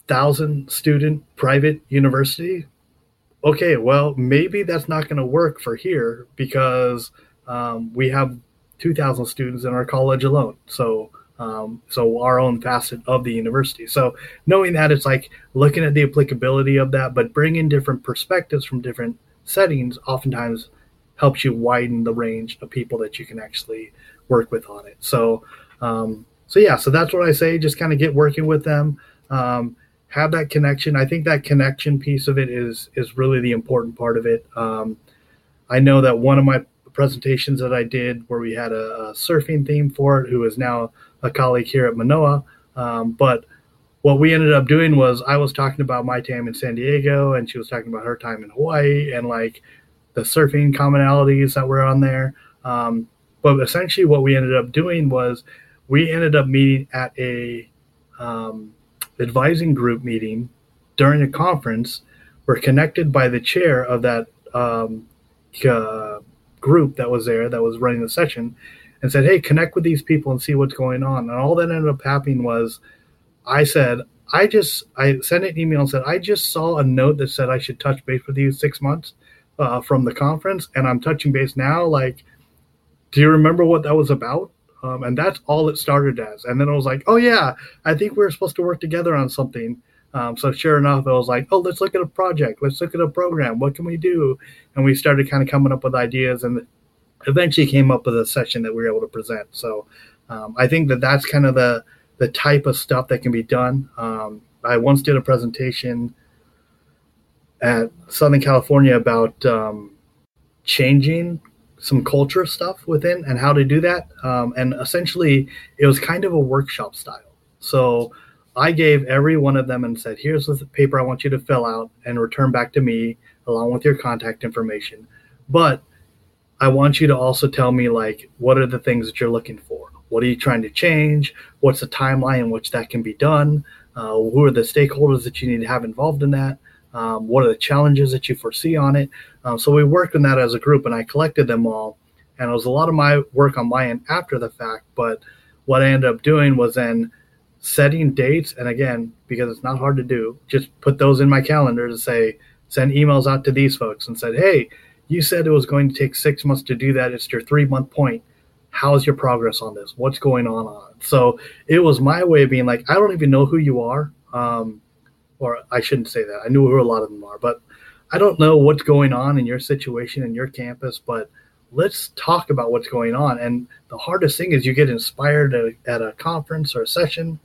thousand student private university, okay, well, maybe that's not going to work for here because um, we have 2,000 students in our college alone. So, um, so our own facet of the university. So, knowing that, it's like looking at the applicability of that, but bringing different perspectives from different settings oftentimes helps you widen the range of people that you can actually work with on it. So, um, so yeah, so that's what I say. Just kind of get working with them. Um, have that connection. I think that connection piece of it is is really the important part of it. Um, I know that one of my presentations that I did where we had a, a surfing theme for it, who is now a colleague here at Manoa, um, but what we ended up doing was I was talking about my time in San Diego, and she was talking about her time in Hawaii, and like the surfing commonalities that were on there. Um, but essentially, what we ended up doing was we ended up meeting at a um, advising group meeting during a conference We're connected by the chair of that um, uh, group that was there that was running the session and said, Hey, connect with these people and see what's going on. And all that ended up happening was I said, I just, I sent an email and said, I just saw a note that said I should touch base with you six months uh, from the conference. And I'm touching base now. Like, do you remember what that was about? Um, and that's all it started as. And then I was like, oh, yeah, I think we are supposed to work together on something. Um, so sure enough, I was like, oh, let's look at a project. Let's look at a program. What can we do? And we started kind of coming up with ideas and eventually came up with a session that we were able to present. So um, I think that that's kind of the, the type of stuff that can be done. Um, I once did a presentation at Southern California about um, changing some culture stuff within and how to do that. Um, and essentially, it was kind of a workshop style. So I gave every one of them and said, here's the paper I want you to fill out and return back to me along with your contact information. But I want you to also tell me, like, what are the things that you're looking for? What are you trying to change? What's the timeline in which that can be done? Uh, who are the stakeholders that you need to have involved in that? Um, what are the challenges that you foresee on it? Um, so we worked on that as a group, and I collected them all. And it was a lot of my work on my end after the fact. But what I ended up doing was then setting dates, and again, because it's not hard to do, just put those in my calendar to say, send emails out to these folks and said, hey, you said it was going to take six months to do that. It's your three month point. How's your progress on this? What's going on on? So it was my way of being like, I don't even know who you are. Um, or I shouldn't say that. I knew who a lot of them are, but I don't know what's going on in your situation in your campus, but let's talk about what's going on. And the hardest thing is you get inspired at a, at a conference or a session,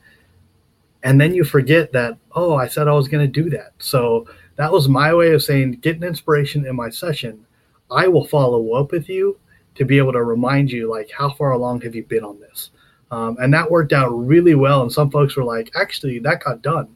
and then you forget that, oh, I said I was going to do that. So that was my way of saying, get an inspiration in my session. I will follow up with you to be able to remind you, like, how far along have you been on this? Um, and that worked out really well. And some folks were like, actually, that got done.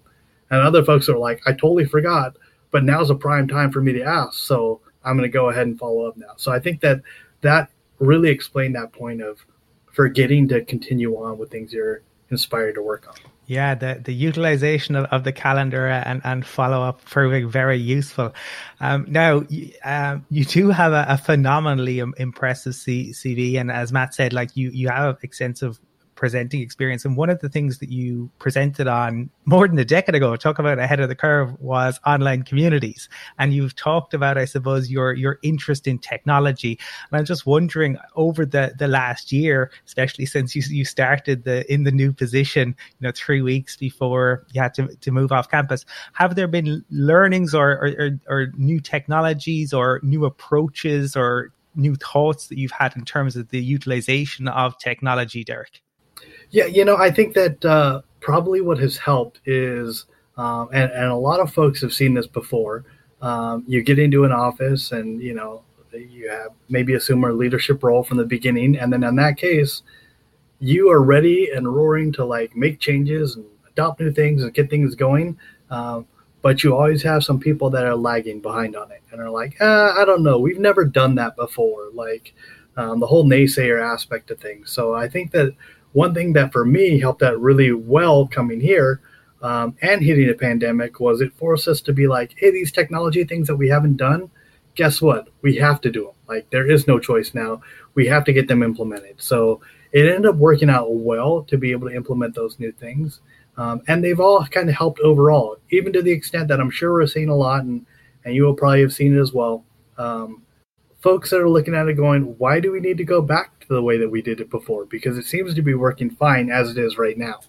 And other folks are like, I totally forgot, but now's a prime time for me to ask. So I'm going to go ahead and follow up now. So I think that that really explained that point of forgetting to continue on with things you're inspired to work on. Yeah, the, the utilization of, of the calendar and, and follow up proving very useful. Um, now, um, you do have a, a phenomenally impressive C- CV, and as Matt said, like you you have extensive presenting experience. And one of the things that you presented on more than a decade ago, talk about ahead of the curve, was online communities. And you've talked about, I suppose, your your interest in technology. And I'm just wondering, over the the last year, especially since you you started the in the new position, you know, three weeks before you had to to move off campus, have there been learnings or or, or, or new technologies or new approaches or new thoughts that you've had in terms of the utilization of technology, Derek? Yeah, you know, I think that uh, probably what has helped is, um, and, and a lot of folks have seen this before. Um, you get into an office and, you know, you have maybe assume a leadership role from the beginning. And then in that case, you are ready and roaring to like make changes and adopt new things and get things going. Um, but you always have some people that are lagging behind on it and are like, uh, I don't know, we've never done that before. Like um, the whole naysayer aspect of things. So I think that one thing that for me helped out really well coming here um, and hitting a pandemic was it forced us to be like, hey, these technology things that we haven't done, guess what? We have to do them. Like there is no choice now. We have to get them implemented. So it ended up working out well to be able to implement those new things. Um, and they've all kind of helped overall, even to the extent that I'm sure we're seeing a lot, and, and you will probably have seen it as well. Um, folks that are looking at it going, why do we need to go back to the way that we did it before? Because it seems to be working fine as it is right now.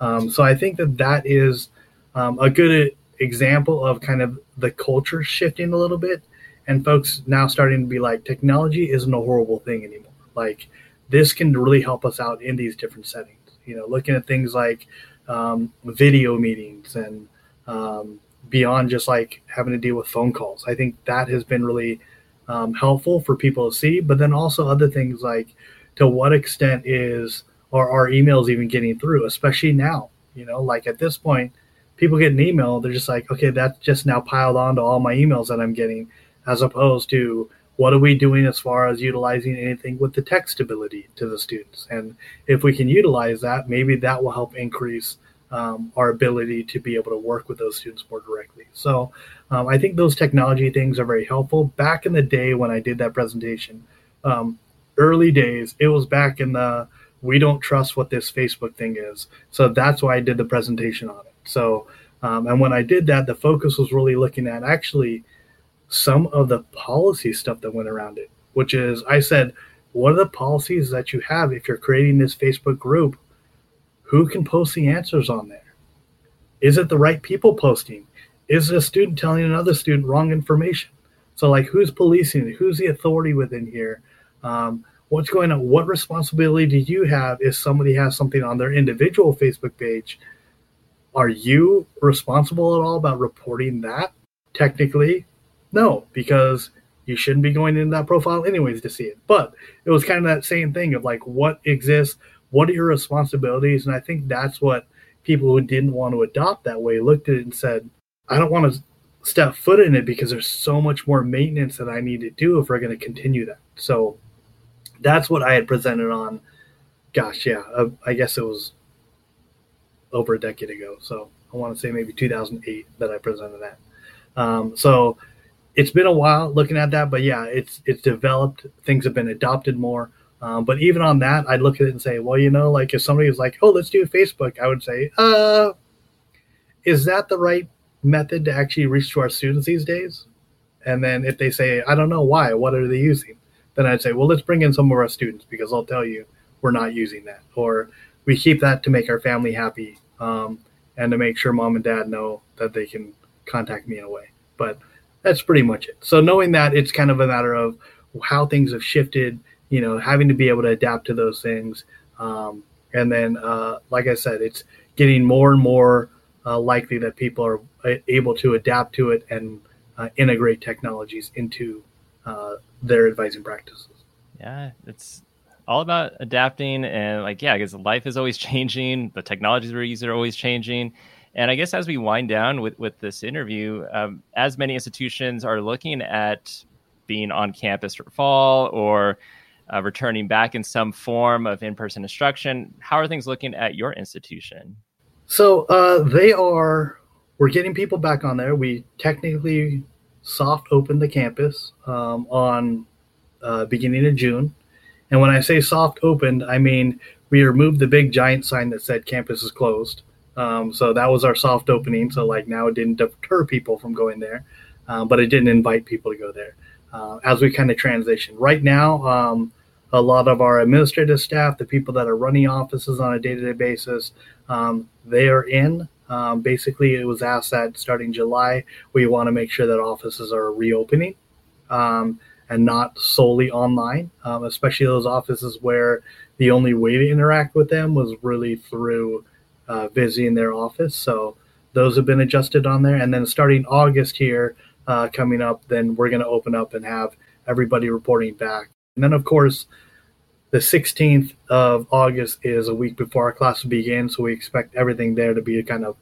Um, so I think that that is um, a good example of kind of the culture shifting a little bit and folks now starting to be like, technology isn't a horrible thing anymore. Like this can really help us out in these different settings. You know, looking at things like um, video meetings and um, beyond just like having to deal with phone calls. I think that has been really um, helpful for people to see, but then also other things like to what extent is are our emails even getting through, especially now? You know, like at this point, people get an email, they're just like, okay, that's just now piled on to all my emails that I'm getting, as opposed to what are we doing as far as utilizing anything with the text ability to the students? And if we can utilize that, maybe that will help increase um, our ability to be able to work with those students more directly. So um, I think those technology things are very helpful. Back in the day when I did that presentation, um, early days, it was back in the we don't trust what this Facebook thing is. So that's why I did the presentation on it. So, um, and when I did that, the focus was really looking at actually some of the policy stuff that went around it, which is I said, what are the policies that you have if you're creating this Facebook group? Who can post the answers on there? Is it the right people posting? Is a student telling another student wrong information? So, like, who's policing? Who's the authority within here? Um, what's going on? What responsibility do you have if somebody has something on their individual Facebook page? Are you responsible at all about reporting that? Technically, no, because you shouldn't be going into that profile anyways to see it. But it was kind of that same thing of like what exists, what are your responsibilities? And I think that's what people who didn't want to adopt that way looked at it and said, I don't want to step foot in it because there's so much more maintenance that I need to do if we're going to continue that. So that's what I had presented on. Gosh, yeah, uh, I guess it was over a decade ago. So I want to say maybe 2008 that I presented that. Um, so it's been a while looking at that, but yeah, it's it's developed. Things have been adopted more Um, but even on that, I'd look at it and say, well, you know, like if somebody was like, oh, let's do Facebook, I would say, uh, is that the right method to actually reach to our students these days? And then if they say, I don't know why, what are they using? Then I'd say, well, let's bring in some of our students because I'll tell you we're not using that. Or we keep that to make our family happy um, and to make sure mom and dad know that they can contact me in a way. But that's pretty much it. So knowing that it's kind of a matter of how things have shifted, you know, having to be able to adapt to those things. Um, and then, uh, like I said, it's getting more and more uh, likely that people are uh, able to adapt to it and uh, integrate technologies into uh, their advising practices. Yeah, it's all about adapting and like yeah, because life is always changing. The technologies we use are always changing. And I guess as we wind down with, with this interview, um, as many institutions are looking at being on campus for fall or uh, returning back in some form of in person instruction, how are things looking at your institution? So uh, they are, we're getting people back on there. We technically soft opened the campus um, on uh, beginning of June. And when I say soft opened, I mean we removed the big giant sign that said campus is closed. Um, so that was our soft opening. So like now it didn't deter people from going there, um, but it didn't invite people to go there. Uh, as we kind of transition right now, um, a lot of our administrative staff, the people that are running offices on a day-to-day basis, um, they are in. Um, basically, it was asked that starting July, we want to make sure that offices are reopening um, and not solely online, um, especially those offices where the only way to interact with them was really through uh, visiting their office. So those have been adjusted on there. And then starting August here, uh, coming up, then we're going to open up and have everybody reporting back. And then, of course, the 16th of August is a week before our class will begin, so we expect everything there to be kind of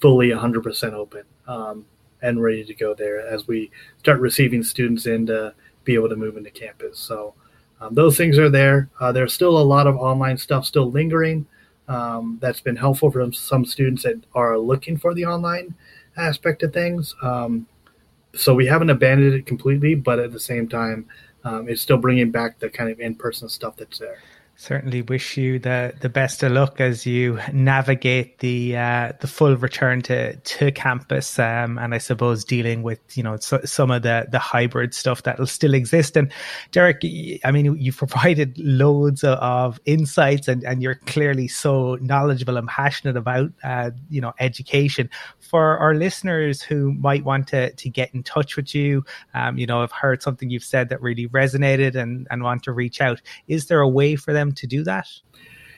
fully 100% open um, and ready to go there as we start receiving students in to be able to move into campus. So um, those things are there. Uh, there's still a lot of online stuff still lingering. Um, that's been helpful for some students that are looking for the online aspect of things. Um, so we haven't abandoned it completely, but at the same time, um, it's still bringing back the kind of in-person stuff that's there certainly wish you the the best of luck as you navigate the uh, the full return to to campus um, and I suppose dealing with you know so, some of the the hybrid stuff that will still exist. And Derek I mean you've provided loads of, of insights and, and you're clearly so knowledgeable and passionate about uh, you know education. For our listeners who might want to to get in touch with you um, you know I've heard something you've said that really resonated and and want to reach out is there a way for them them to do that?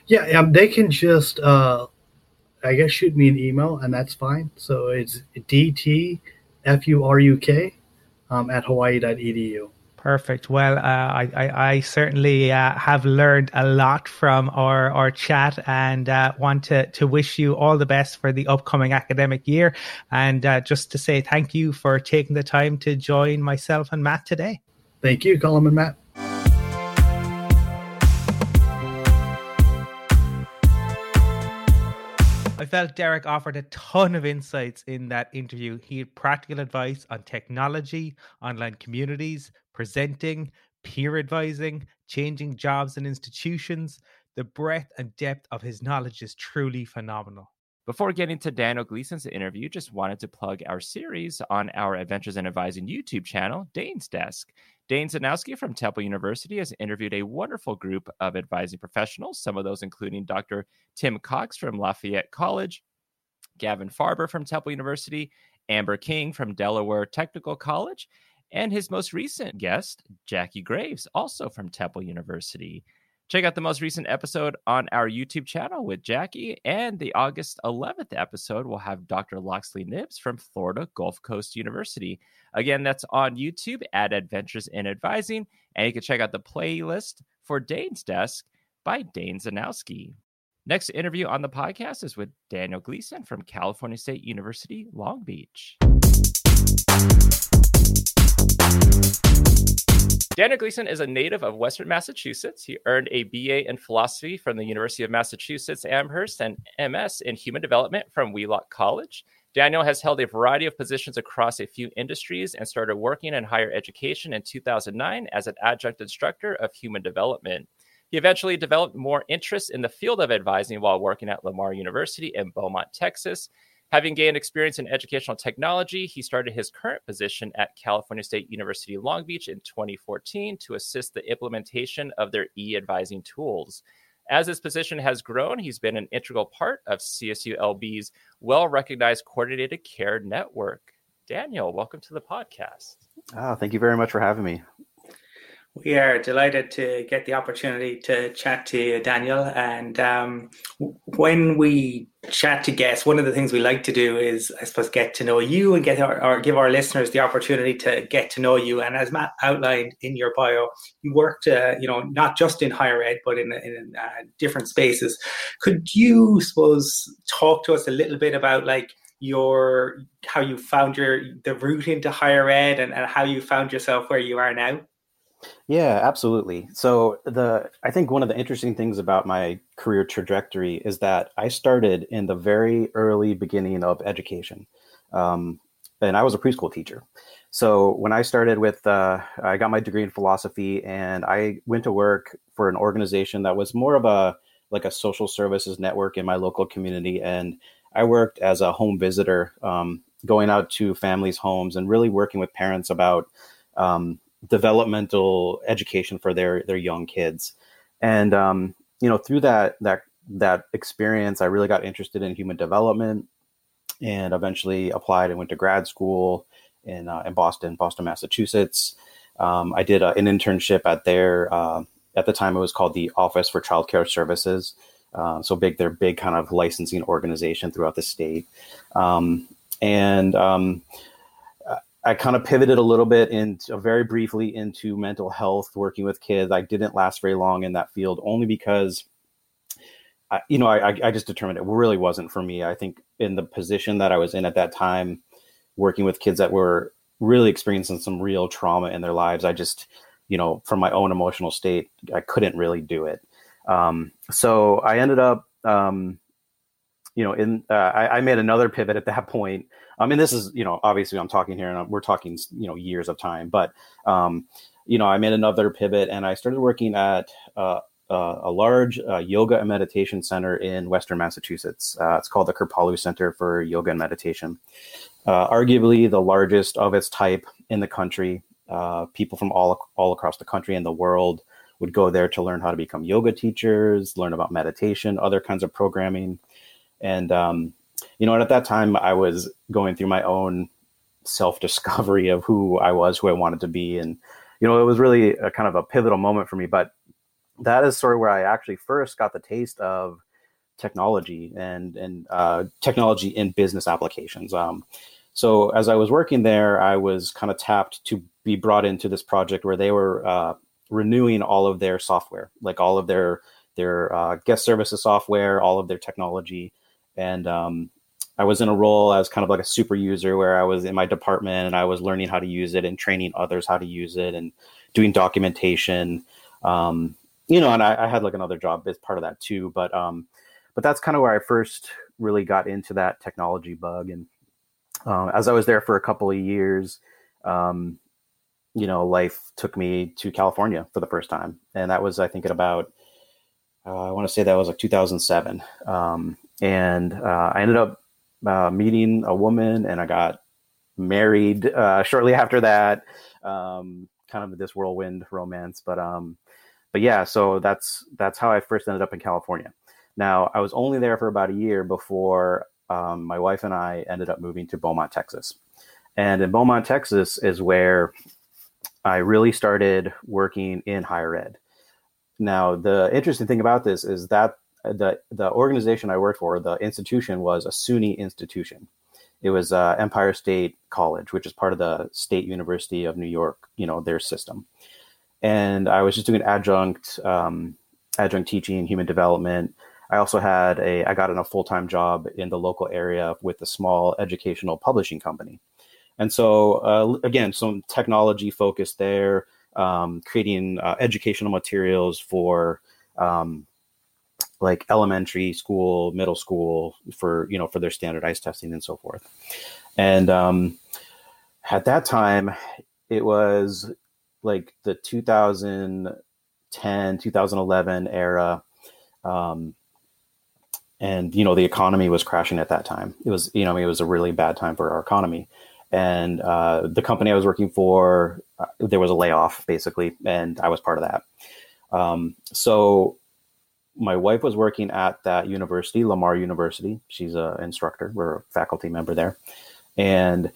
Yeah, um, they can just, uh, I guess, shoot me an email, and that's fine. So it's dtfuruk um, at hawaii.edu. Perfect. Well, uh, I, I, I, certainly uh, have learned a lot from our, our chat and uh, want to, to wish you all the best for the upcoming academic year. And uh, just to say thank you for taking the time to join myself and Matt today. Thank you, Colin and Matt. Felt Derek offered a ton of insights in that interview. He had practical advice on technology, online communities, presenting, peer advising, changing jobs and institutions. The breadth and depth of his knowledge is truly phenomenal. Before getting to Daniel Gleason's interview, just wanted to plug our series on our Adventures in Advising YouTube channel, Dane's Desk. Dane Zanowski from Temple University has interviewed a wonderful group of advising professionals, some of those including Dr. Tim Cox from Lafayette College, Gavin Farber from Temple University, Amber King from Delaware Technical College, and his most recent guest, Jackie Graves, also from Temple University. Check out the most recent episode on our YouTube channel with Jackie, and the August 11th episode will have Dr. Loxley Nibbs from Florida Gulf Coast University. Again, that's on YouTube at Adventures in Advising, and you can check out the playlist for Dane's Desk by Dane Zanowski. Next interview on the podcast is with Daniel Gleason from California State University, Long Beach. Daniel Gleason is a native of Western Massachusetts. He earned a BA in philosophy from the University of Massachusetts Amherst and MS in human development from Wheelock College. Daniel has held a variety of positions across a few industries and started working in higher education in 2009 as an adjunct instructor of human development. He eventually developed more interest in the field of advising while working at Lamar University in Beaumont, Texas. Having gained experience in educational technology, he started his current position at California State University Long Beach in 2014 to assist the implementation of their e advising tools. As his position has grown, he's been an integral part of CSULB's well recognized coordinated care network. Daniel, welcome to the podcast. Oh, thank you very much for having me. We are delighted to get the opportunity to chat to you, Daniel. And um, when we chat to guests, one of the things we like to do is, I suppose, get to know you and get our, or give our listeners the opportunity to get to know you. And as Matt outlined in your bio, you worked, uh, you know, not just in higher ed, but in, in uh, different spaces. Could you, suppose, talk to us a little bit about like your how you found your the route into higher ed and, and how you found yourself where you are now? Yeah, absolutely. So the I think one of the interesting things about my career trajectory is that I started in the very early beginning of education, um, and I was a preschool teacher. So when I started with, uh, I got my degree in philosophy, and I went to work for an organization that was more of a like a social services network in my local community, and I worked as a home visitor, um, going out to families' homes and really working with parents about um, developmental education for their their young kids. And um, you know, through that that that experience, I really got interested in human development, and eventually applied and went to grad school in uh, in Boston, Boston, Massachusetts. Um, I did a, an internship at their uh, at the time it was called the Office for Child Care Services. Uh, so big, they're big kind of licensing organization throughout the state. Um, and um, I kind of pivoted a little bit into very briefly into mental health, working with kids. I didn't last very long in that field only because, I, you know, I, I just determined it really wasn't for me. I think in the position that I was in at that time, working with kids that were really experiencing some real trauma in their lives, I just, you know, from my own emotional state, I couldn't really do it. Um, so I ended up, um, you know, in uh, I, I, made another pivot at that point I mean, this is, you know, obviously I'm talking here and we're talking, you know, years of time, but, um, you know, I made another pivot and I started working at uh, uh, a large uh, yoga and meditation center in Western Massachusetts. Uh, it's called the Kripalu Center for Yoga and Meditation. Uh, arguably the largest of its type in the country. Uh, people from all all across the country and the world would go there to learn how to become yoga teachers, learn about meditation, other kinds of programming, and um, you know, and at that time I was going through my own self discovery of who I was, who I wanted to be. And, you know, it was really a kind of a pivotal moment for me. But that is sort of where I actually first got the taste of technology and, and uh, technology in business applications. Um, so as I was working there, I was kind of tapped to be brought into this project where they were uh, renewing all of their software, like all of their their uh, guest services software, all of their technology and um, I was in a role as kind of like a super user where I was in my department and I was learning how to use it and training others how to use it and doing documentation. Um, you know, and I, I, had like another job as part of that too. But um, but that's kind of where I first really got into that technology bug. And uh, as I was there for a couple of years, um, you know, life took me to California for the first time, and that was I think at about uh, I want to say that was like 2007. Um, and uh, I ended up uh, meeting a woman, and I got married uh, shortly after that. Um, kind of this whirlwind romance, but um, but yeah, so that's that's how I first ended up in California. Now I was only there for about a year before um, my wife and I ended up moving to Beaumont, Texas. And in Beaumont, Texas, is where I really started working in higher ed. Now, the interesting thing about this is that the the organization I worked for, the institution was a SUNY institution. It was uh, Empire State College, which is part of the State University of New York, you know, their system. And I was just doing adjunct um, adjunct teaching, human development. I also had a I got in a full time job in the local area with a small educational publishing company. And so uh, again, some technology focused there, um, creating uh, educational materials for um, like elementary school, middle school for you know for their standardized testing and so forth. And um, at that time, it was like the 2000 2010, 2011 era. Um, and you know the economy was crashing at that time. It was you know it was a really bad time for our economy, and uh, the company I was working for uh, there was a layoff basically, and I was part of that. Um, so my wife was working at that university, Lamar University. She's an instructor. We're a faculty member there, and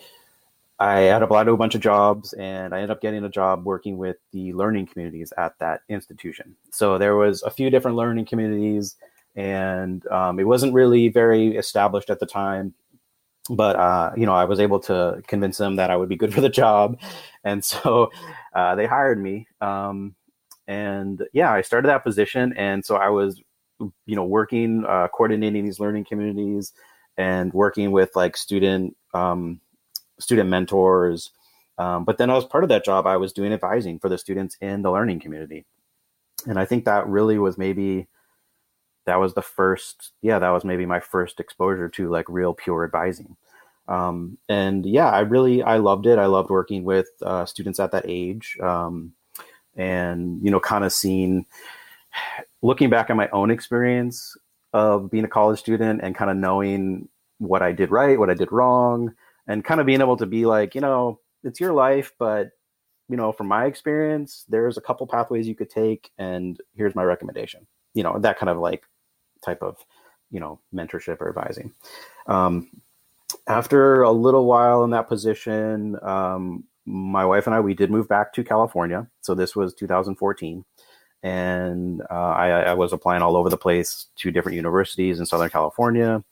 I had applied to a bunch of jobs, and I ended up getting a job working with the learning communities at that institution. So there was a few different learning communities and um, it wasn't really very established at the time but uh, you know i was able to convince them that i would be good for the job and so uh, they hired me um, and yeah i started that position and so i was you know working uh, coordinating these learning communities and working with like student um, student mentors um, but then i was part of that job i was doing advising for the students in the learning community. And i think that really was maybe that was the first yeah that was maybe my first exposure to like real pure advising. Um, and yeah i really i loved it. I loved working with uh, students at that age um, and you know kind of seeing looking back at my own experience of being a college student and kind of knowing what i did right what i did wrong and kind of being able to be like you know it's your life but you know from my experience there's a couple pathways you could take and here's my recommendation. You know that kind of like type of you know mentorship or advising. Um, after a little while in that position um, my wife and i we did move back to california so this was 2014 and uh, I, I, was applying all over the place to different universities in southern california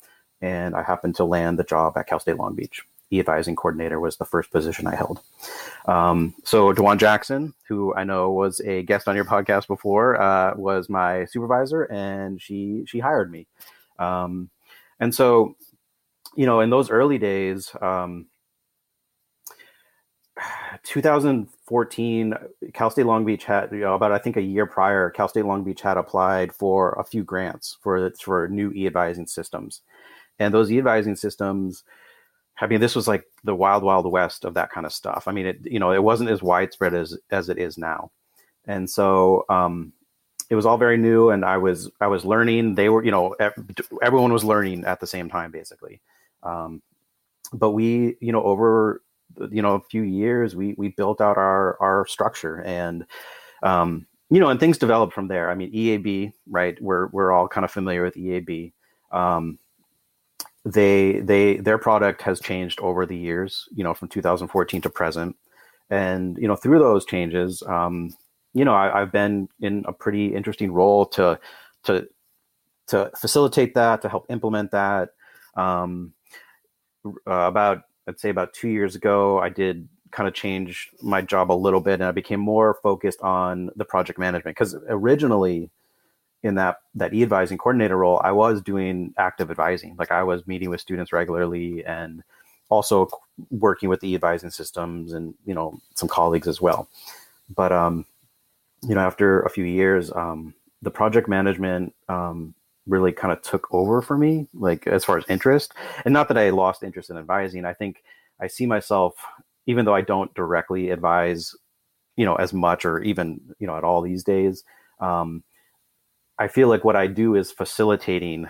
and i happened to land the job at cal state long beach e-advising coordinator was the first position I held. Um, so Dewan Jackson, who I know was a guest on your podcast before, uh, was my supervisor, and she she hired me. Um, and so, you know, in those early days, um, 2014, Cal State Long Beach had, you know, about I think a year prior, Cal State Long Beach had applied for a few grants for for new e-advising systems, and those e-advising systems I mean, this was like the wild, wild west of that kind of stuff. I mean, it you know, it wasn't as widespread as as it is now, and so um, it was all very new. And I was I was learning. They were, you know, everyone was learning at the same time, basically. Um, but we, you know, over you know a few years, we we built out our our structure and. Um, you know, and things developed from there. I mean, EAB, right? We're we're all kind of familiar with EAB. Um, they they their product has changed over the years you know from 2014 to present and you know through those changes um, you know I, have been in a pretty interesting role to to to facilitate that to help implement that um, uh, about i'd say about two years ago i did kind of change my job a little bit and i became more focused on the project management because originally in that that e-advising coordinator role, I was doing active advising. Like I was meeting with students regularly and also working with the e-advising systems and you know some colleagues as well. But um, you know, after a few years, um, the project management um, really kind of took over for me, like as far as interest. And not that I lost interest in advising. I think I see myself, even though I don't directly advise, you know, as much or even you know at all these days. Um, I feel like what I do is facilitating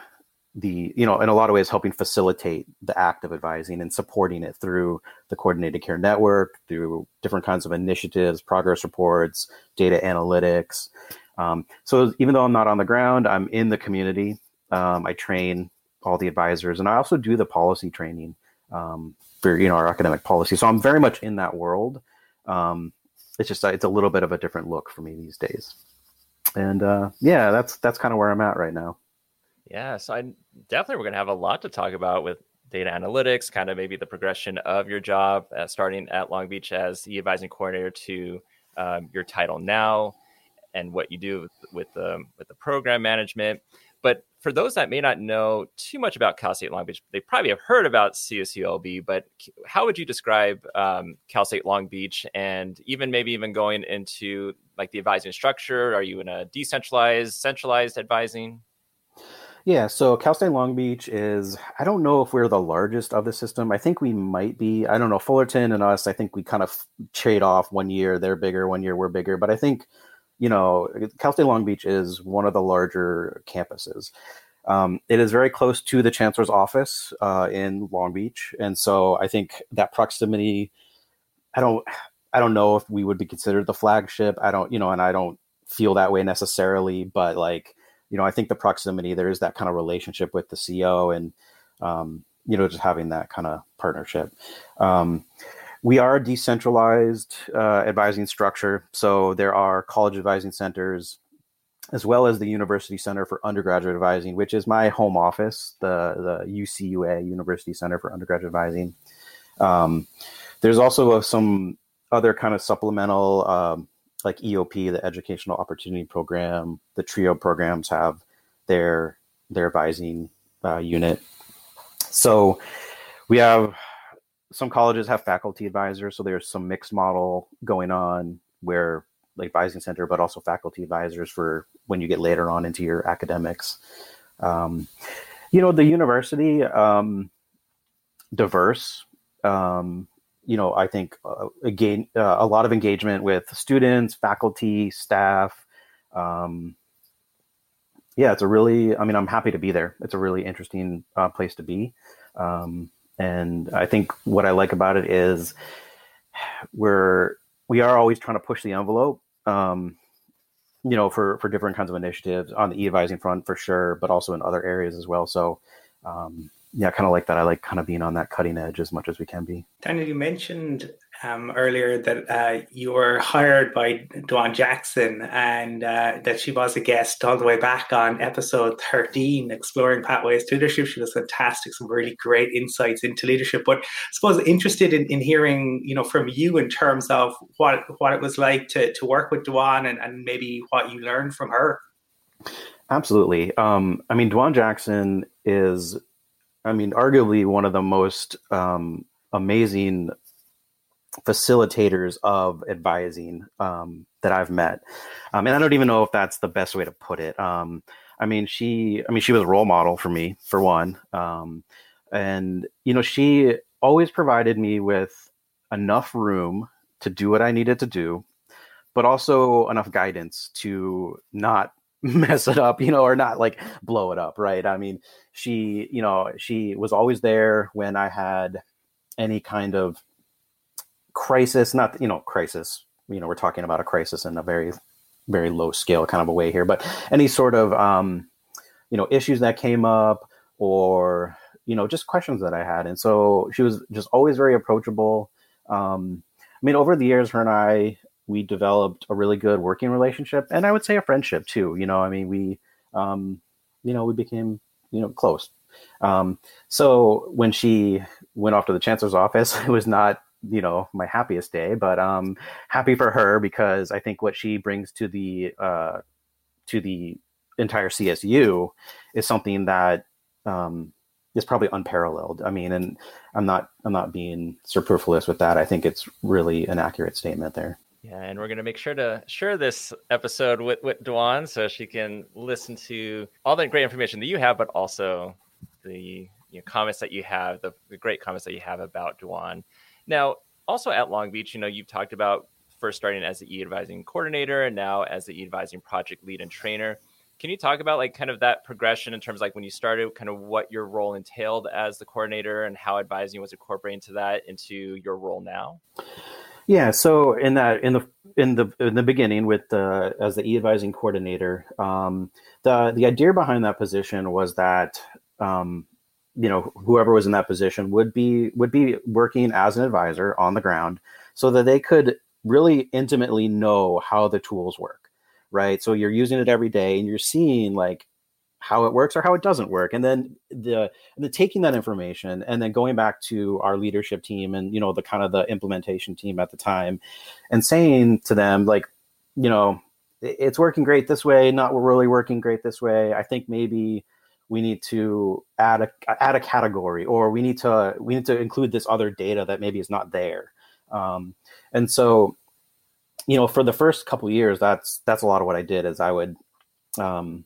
the, you know, in a lot of ways, helping facilitate the act of advising and supporting it through the coordinated care network, through different kinds of initiatives, progress reports, data analytics. Um, so even though I'm not on the ground, I'm in the community. Um, I train all the advisors, and I also do the policy training um, for you know our academic policy. So I'm very much in that world. Um, it's just it's a little bit of a different look for me these days and uh, yeah, that's that's kind of where I'm at right now. Yeah, so I definitely we're gonna have a lot to talk about with data analytics, kind of maybe the progression of your job, uh, starting at Long Beach as the advising coordinator to um, your title now, and what you do with, the with the program management. But for those that may not know too much about Cal State Long Beach, they probably have heard about CSULB, but how would you describe um, Cal State Long Beach and even maybe even going into like the advising structure? Are you in a decentralized, centralized advising? Yeah, so Cal State Long Beach is, I don't know if we're the largest of the system. I think we might be. I don't know. Fullerton and us, I think we kind of trade off one year, they're bigger, one year, we're bigger. But I think you know, Cal State Long Beach is one of the larger campuses. Um, it is very close to the chancellor's office uh, in Long Beach, and so I think that proximity. I don't. I don't know if we would be considered the flagship. I don't, you know, and I don't feel that way necessarily, but like, you know, I think the proximity there is that kind of relationship with the CEO, and um, you know, just having that kind of partnership. Um, we are a decentralized uh, advising structure, so there are college advising centers as well as the University Center for Undergraduate Advising, which is my home office, the, the UCUA, University Center for Undergraduate Advising. Um, there's also uh, some other kind of supplemental, um, like EOP, the Educational Opportunity Program, the TRIO programs have their their advising uh, unit. So we have some colleges have faculty advisors, so there's some mixed model going on where like advising center, but also faculty advisors for when you get later on into your academics. Um, you know, the university, um, diverse. Um, you know, I think uh, again uh, a lot of engagement with students, faculty, staff. Um, yeah, it's a really. I mean, I'm happy to be there. It's a really interesting uh, place to be, um, and I think what I like about it is we're we are always trying to push the envelope um, you know, for for different kinds of initiatives on the e-advising front for sure, but also in other areas as well. So, um, yeah, I kind of like that. I like kind of being on that cutting edge as much as we can be. Daniel, you mentioned um, earlier that uh, you were hired by Dwan Jackson and uh, that she was a guest all the way back on episode 13, exploring pathways to leadership. She was fantastic, some really great insights into leadership. But I suppose interested in, in hearing, you know, from you in terms of what what it was like to, to work with Dwan and, and maybe what you learned from her. Absolutely. Um, I mean, Dwan Jackson is, I mean, arguably one of the most um, amazing facilitators of advising um, that I've met, um, and I don't even know if that's the best way to put it. Um, I mean, she, I mean, she was a role model for me, for one, um, and you know, she always provided me with enough room to do what I needed to do, but also enough guidance to not mess it up, you know, or not like blow it up, right? I mean, she, you know, she was always there when I had any kind of crisis, not you know crisis. You know, we're talking about a crisis in a very very low scale kind of a way here, but any sort of um, you know issues that came up or you know just questions that I had, and so she was just always very approachable. Um, I mean, over the years, her and I we developed a really good working relationship, and I would say a friendship too. You know, I mean, we um, you know we became you know close. Um, so when she went off to the chancellor's office, it was not you know my happiest day but um happy for her because i think what she brings to the uh to the entire csu is something that um is probably unparalleled. I mean and i'm not i'm not being superfluous with that. I think it's really an accurate statement there. Yeah, and we're going to make sure to share this episode with, with Dwan so she can listen to all the great information that you have, but also the you know, comments that you have, the, the great comments that you have about Dwan. Now, also at Long Beach, you know, you've talked about first starting as the e-advising coordinator and now as the e-advising project lead and trainer. Can you talk about like kind of that progression in terms of like when you started, kind of what your role entailed as the coordinator and how advising was incorporated to that into your role now? Yeah, so in that in the in the in the beginning with the as the e-advising coordinator, um, the the idea behind that position was that um, you know whoever was in that position would be would be working as an advisor on the ground so that they could really intimately know how the tools work right? So you're using it every day and you're seeing like how it works or how it doesn't work. And then the then taking that information and then going back to our leadership team and you know the kind of the implementation team at the time and saying to them like you know it's working great this way not really working great this way. I think maybe we need to add a add a category or we need to we need to include this other data that maybe is not there. Um, and so you know for the first couple years that's that's a lot of what i did is i would um,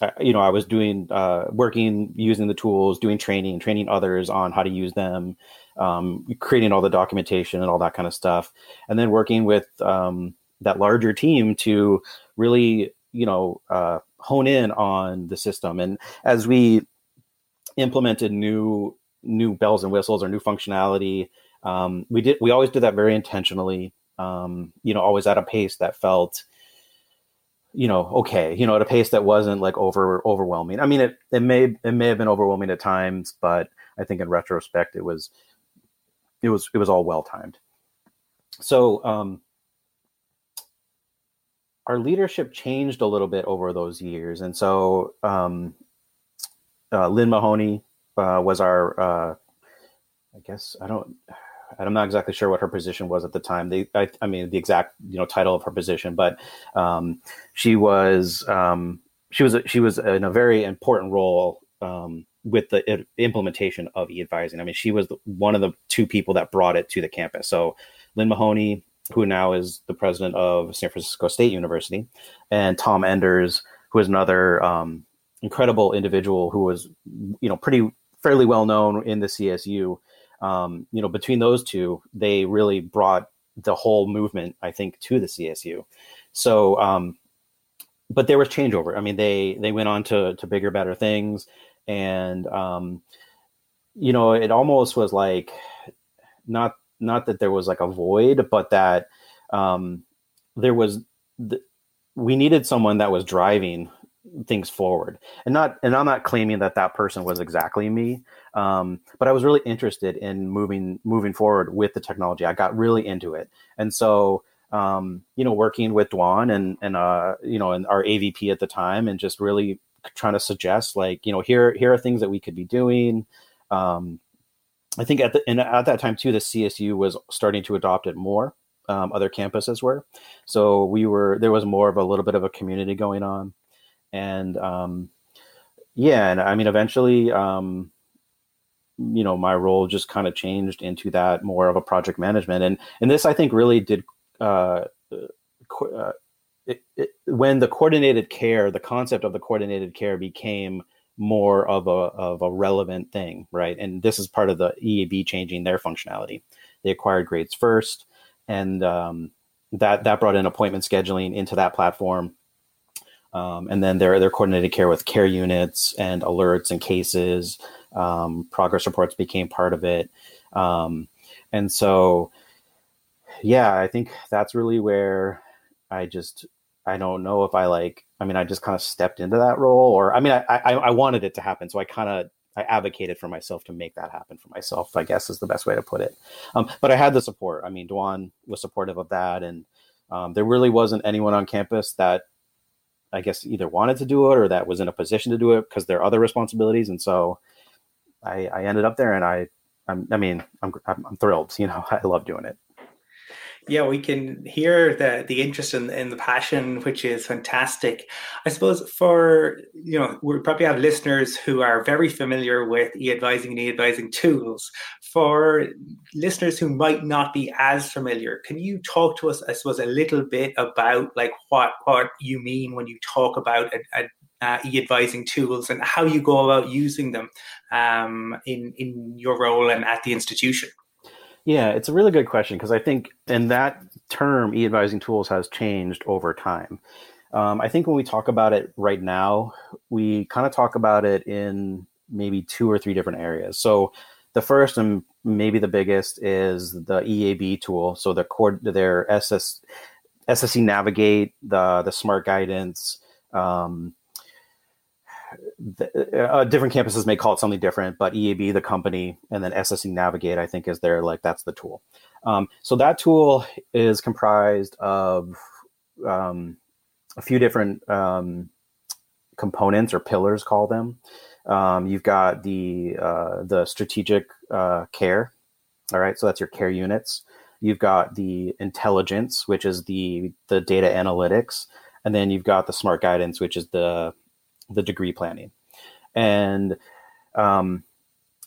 I, you know i was doing uh, working using the tools doing training training others on how to use them um, creating all the documentation and all that kind of stuff and then working with um, that larger team to really you know uh, hone in on the system. And as we implemented new new bells and whistles or new functionality um, we did we always did that very intentionally um, you know always at a pace that felt you know okay you know at a pace that wasn't like over overwhelming. I mean it, it may it may have been overwhelming at times but i think in retrospect it was it was it was all well timed so um our leadership changed a little bit over those years, and so um, uh, Lynn Mahoney uh, was our, uh, I guess I don't, I'm not exactly sure what her position was at the time. They, I, I mean, the exact you know title of her position, but um, she was um, she was she was in a very important role um, with the implementation of e-advising. I mean, she was one of the two people that brought it to the campus. So Lynn Mahoney who now is the president of San Francisco State University, and Tom Enders, who is another um, incredible individual who was, you know, pretty fairly well known in the CSU. Um, you know, between those two, they really brought the whole movement, I think, to the CSU. So, um, but there was changeover. I mean, they they went on to to bigger, better things, and um, you know, it almost was like not not that there was like a void, but that um, there was th- we needed someone that was driving things forward. And not and i'm not claiming that that person was exactly me um, but i was really interested in moving moving forward with the technology. I got really into it. And so um, you know working with dwan and and uh, you know and our avp at the time and just really trying to suggest like you know here here are things that we could be doing um, I think at the and at that time too, the CSU was starting to adopt it more. Um, other campuses were, so we were there was more of a little bit of a community going on, and um, yeah, and I mean eventually, um, you know, my role just kind of changed into that more of a project management, and and this I think really did. Uh, uh, it, it, when the coordinated care, the concept of the coordinated care became more of a of a relevant thing, right? And this is part of the EAB changing their functionality. They acquired GradesFirst, and um, that that brought in appointment scheduling into that platform. Um, and then their their coordinated care with care units and alerts and cases, um, progress reports became part of it, um, and so yeah, I think that's really where I just I don't know if I like. I mean, I just kind of stepped into that role, or I mean, I I, I wanted it to happen, so I kind of I advocated for myself to make that happen for myself. I guess is the best way to put it. Um, but I had the support. I mean, Dwan was supportive of that, and um, there really wasn't anyone on campus that I guess either wanted to do it or that was in a position to do it because there are other responsibilities, and so I, I ended up there, and I I'm, i mean I'm, I'm thrilled. You know, I love doing it yeah, we can hear the the interest in, in the passion, which is fantastic. I suppose for you know we probably have listeners who are very familiar with e-advising and e-advising tools. For listeners who might not be as familiar, can you talk to us, I suppose, a little bit about like what what you mean when you talk about a, a uh, e-advising tools and how you go about using them um, in in your role and at the institution. Yeah, it's a really good question because I think, and that term e-advising tools has changed over time. Um, I think when we talk about it right now, we kind of talk about it in maybe two or three different areas. So the first and maybe the biggest is the EAB tool. So the core, their SS, SSC Navigate, the the Smart Guidance, um, the, uh, different campuses may call it something different, but EAB, the company, and then SSC Navigate, I think, is there. like that's the tool. Um, so that tool is comprised of um, a few different um, components or pillars, call them. Um, you've got the uh, the strategic uh, care, all right. So that's your care units. You've got the intelligence, which is the the data analytics, and then you've got the smart guidance, which is the the degree planning, and um,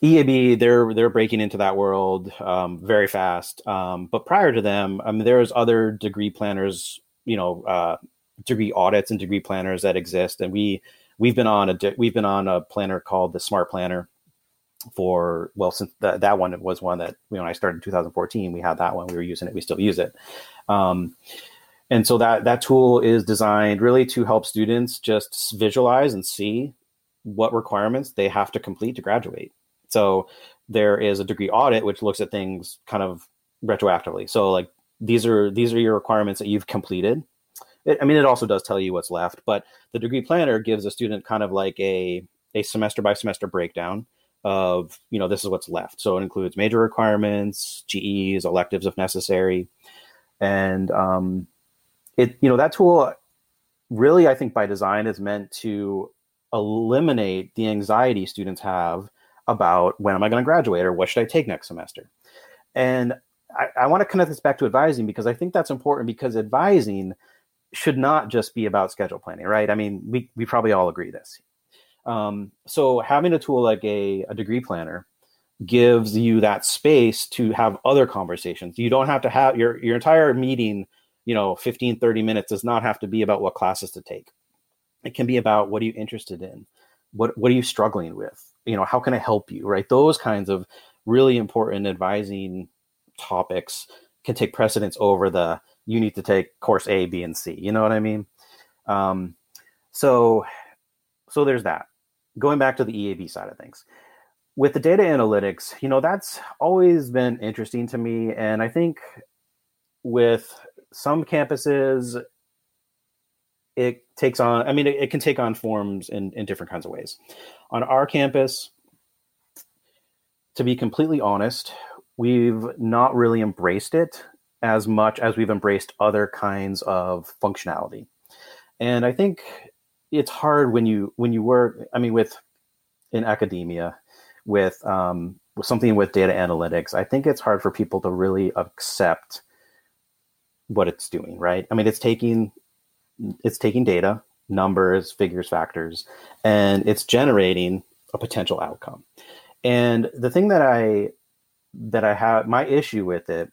EAB they're they're breaking into that world um, very fast. Um, but prior to them, I mean, there's other degree planners, you know, uh, degree audits and degree planners that exist, and we we've been on a we've been on a planner called the Smart Planner for well since that that one was one that you know, when I started in 2014 we had that one we were using it we still use it. Um, and so that that tool is designed really to help students just visualize and see what requirements they have to complete to graduate. So there is a degree audit which looks at things kind of retroactively. So like these are these are your requirements that you've completed. It, I mean, it also does tell you what's left, but the degree planner gives a student kind of like a a semester by semester breakdown of you know this is what's left. So it includes major requirements, GEs, electives if necessary, and um, it you know that tool really I think by design is meant to eliminate the anxiety students have about when am I going to graduate or what should I take next semester. And I, I want to connect this back to advising because I think that's important because advising should not just be about schedule planning, right? I mean, we, we probably all agree this. Um, so having a tool like a, a degree planner gives you that space to have other conversations. You don't have to have your, your entire meeting, you know, 15, 30 minutes does not have to be about what classes to take. It can be about what are you interested in? What, what are you struggling with? You know, how can I help you? Right. Those kinds of really important advising topics can take precedence over the you need to take course A, B, and C. You know what I mean? Um, so, so there's that. Going back to the EAB side of things, with the data analytics, you know that's always been interesting to me, and I think with some campuses, it takes on. I mean, it, it can take on forms in in different kinds of ways. On our campus, to be completely honest, we've not really embraced it as much as we've embraced other kinds of functionality. And I think it's hard when you when you work. I mean, with in academia, with um, with something with data analytics, I think it's hard for people to really accept what it's doing. Right? I mean, it's taking it's taking data, numbers, figures, factors, and it's generating a potential outcome. And the thing that I that I have my issue with it,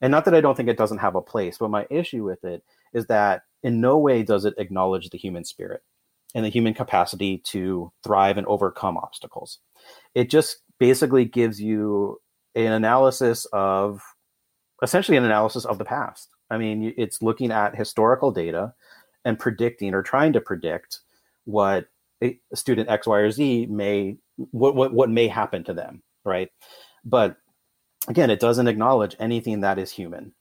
and not that I don't think it doesn't have a place, but my issue with it is that in no way does it acknowledge the human spirit and the human capacity to thrive and overcome obstacles. It just basically gives you an analysis of essentially an analysis of the past. I mean, it's looking at historical data and predicting or trying to predict what a student X, Y, or Z may what what, what may happen to them, right? But again, it doesn't acknowledge anything that is human.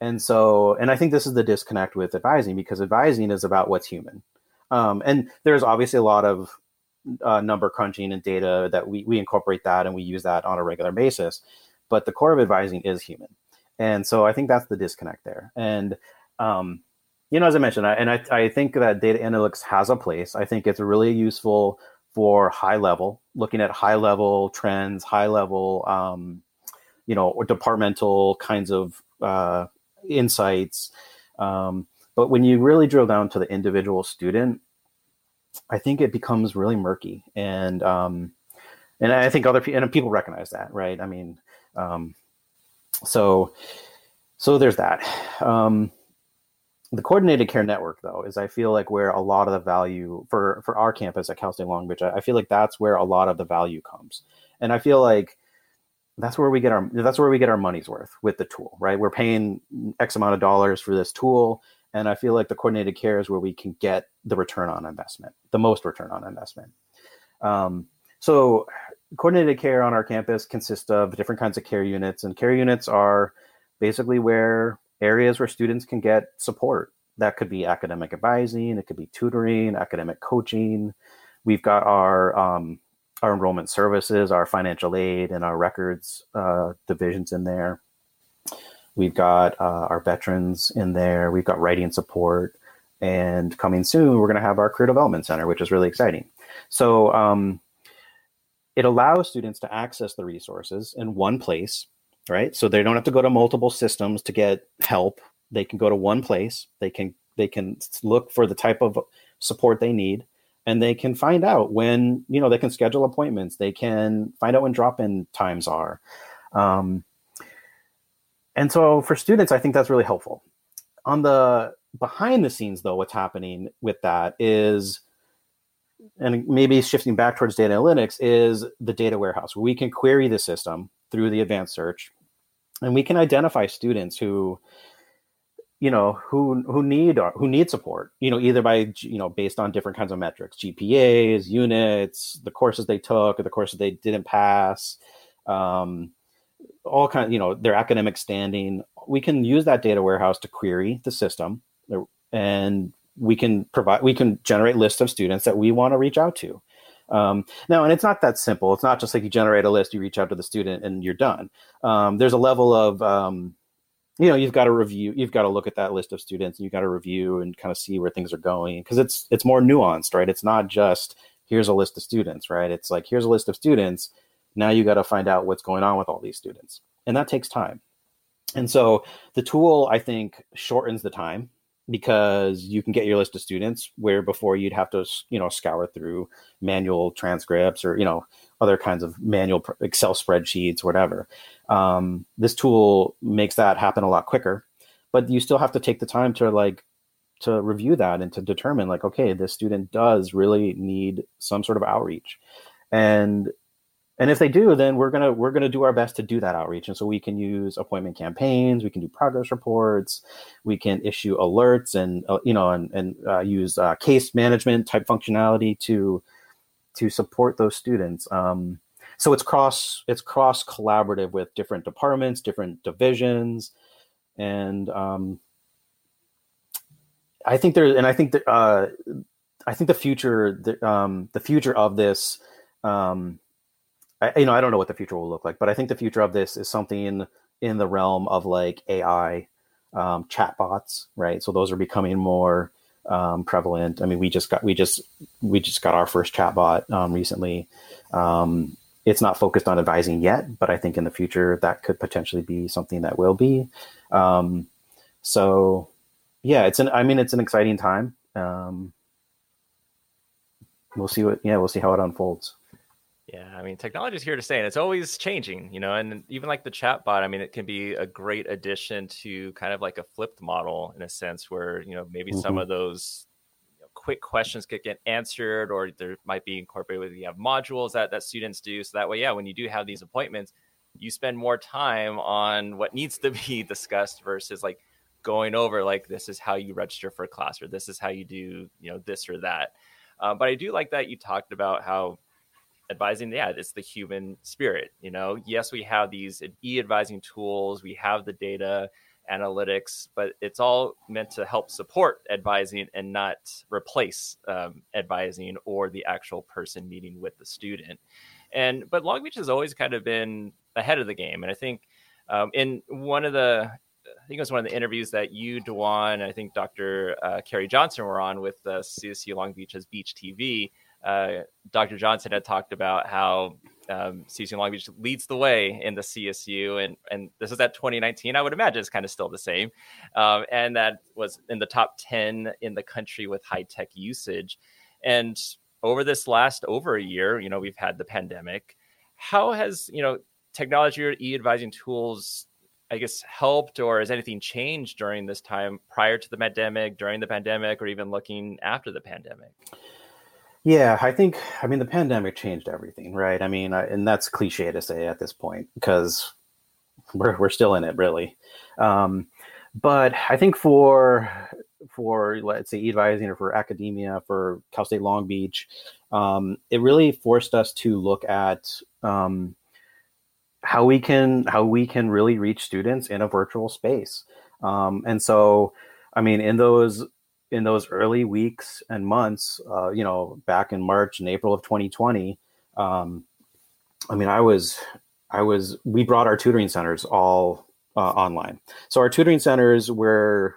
And so, and I think this is the disconnect with advising because advising is about what's human. Um, and there's obviously a lot of uh, number crunching and data that we, we incorporate that and we use that on a regular basis. But the core of advising is human. And so I think that's the disconnect there. And, um, you know, as I mentioned, I, and I, I think that data analytics has a place. I think it's really useful for high level, looking at high level trends, high level um, you know, or departmental kinds of uh, insights. Um, but when you really drill down to the individual student, I think it becomes really murky, and um, and I think other people and people recognize that, right? I mean, um, so so there's that. Um, the coordinated care network, though, is I feel like where a lot of the value for for our campus at Cal State Long Beach, I, I feel like that's where a lot of the value comes, and I feel like that's where we get our that's where we get our money's worth with the tool right? We're paying x amount of dollars for this tool and i feel like the coordinated care is where we can get the return on investment the most return on investment. Um, so coordinated care on our campus consists of different kinds of care units and care units are basically where areas where students can get support that could be academic advising it could be tutoring academic coaching we've got our um, our enrollment services, our financial aid, and our records uh, divisions in there. We've got uh, our veterans in there. We've got writing support. And coming soon, we're going to have our career development center, which is really exciting. So um, it allows students to access the resources in one place, right? So they don't have to go to multiple systems to get help. They can go to one place. They can they can look for the type of support they need and they can find out when you know they can schedule appointments they can find out when drop-in times are um, and so for students i think that's really helpful on the behind the scenes though what's happening with that is and maybe shifting back towards data analytics is the data warehouse. We can query the system through the advanced search and we can identify students who you know who who need who need support you know either by you know based on different kinds of metrics gpas units the courses they took or the courses they didn't pass um, all kind of you know their academic standing. We can use that data warehouse to query the system and we can provide we can generate lists of students that we want to reach out to. Um, now and it's not that simple. It's not just like you generate a list you reach out to the student and you're done. Um, there's a level of um, you know you've got to review you've got to look at that list of students and you've got to review and kind of see where things are going because it's it's more nuanced right? It's not just here's a list of students right? It's like here's a list of students. Now you got to find out what's going on with all these students. And that takes time. And so the tool i think shortens the time because you can get your list of students where before you'd have to you know scour through manual transcripts or you know other kinds of manual excel spreadsheets whatever. Um, this tool makes that happen a lot quicker but you still have to take the time to like to review that and to determine like okay this student does really need some sort of outreach. And and if they do then we're gonna we're gonna do our best to do that outreach. And so we can use appointment campaigns we can do progress reports we can issue alerts and uh, you know and, and uh, use uh, case management type functionality to to support those students. Um, so it's cross it's cross collaborative with different departments different divisions. And um, i think there and i think that uh, i think the future the, um, the future of this um, I, you know, I don't know what the future will look like, but I think the future of this is something in, in the realm of like AI um, chatbots, right? So those are becoming more um, prevalent. I mean, we just got we just we just got our first chatbot um, recently. Um, it's not focused on advising yet, but I think in the future that could potentially be something that will be. Um, so, yeah, it's an. I mean, it's an exciting time. Um, we'll see what. Yeah, we'll see how it unfolds. Yeah, I mean, technology is here to stay, and it's always changing, you know. And even like the chatbot, I mean, it can be a great addition to kind of like a flipped model in a sense, where you know maybe mm-hmm. some of those you know, quick questions could get answered, or there might be incorporated with you have modules that that students do, so that way, yeah, when you do have these appointments, you spend more time on what needs to be discussed versus like going over like this is how you register for a class or this is how you do you know this or that. Uh, but I do like that you talked about how advising yeah it's the human spirit you know yes we have these e-advising tools we have the data analytics but it's all meant to help support advising and not replace um, advising or the actual person meeting with the student and but long beach has always kind of been ahead of the game and i think um, in one of the I think it was one of the interviews that you, Dwan, I think Dr. Uh, Carrie Johnson were on with uh, CSU Long Beach as Beach TV uh, Dr. Johnson had talked about how um, CSU Long Beach leads the way in the CSU, and and this is at 2019. I would imagine it's kind of still the same, um, and that was in the top 10 in the country with high tech usage. And over this last over a year, you know, we've had the pandemic. How has you know technology or e-advising tools I guess helped or has anything changed during this time prior to the pandemic, during the pandemic, or even looking after the pandemic? Yeah, I think I mean the pandemic changed everything, right? I mean, I, and that's cliche to say at this point because we're we're still in it, really. Um, but I think for for let's say advising or for academia for Cal State Long Beach, um, it really forced us to look at um, how we can how we can really reach students in a virtual space. Um, and so, I mean, in those in those early weeks and months, uh, you know, back in March and April of 2020, um, I mean, I was, I was, we brought our tutoring centers all uh, online. So our tutoring centers were,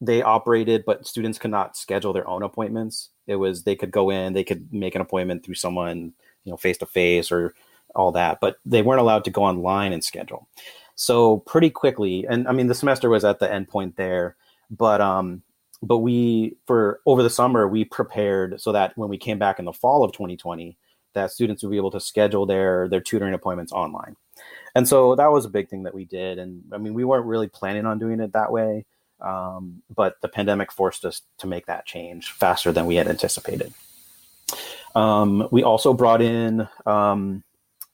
they operated, but students could not schedule their own appointments. It was, they could go in, they could make an appointment through someone, you know, face to face or all that, but they weren't allowed to go online and schedule. So pretty quickly, and I mean, the semester was at the end point there, but um, but we for over the summer we prepared so that when we came back in the fall of 2020 that students would be able to schedule their their tutoring appointments online. And so that was a big thing that we did. And i mean we weren't really planning on doing it that way um, but the pandemic forced us to make that change faster than we had anticipated. Um, we also brought in um,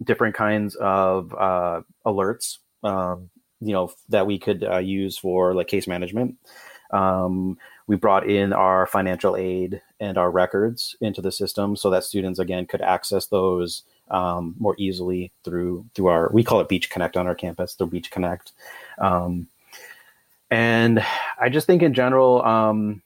different kinds of uh, alerts um, you know that we could uh, use for like case management. Um, we brought in our financial aid and our records into the system so that students again could access those um, more easily through through our we call it Beach Connect on our campus through Beach Connect. Um, and I just think in general, um,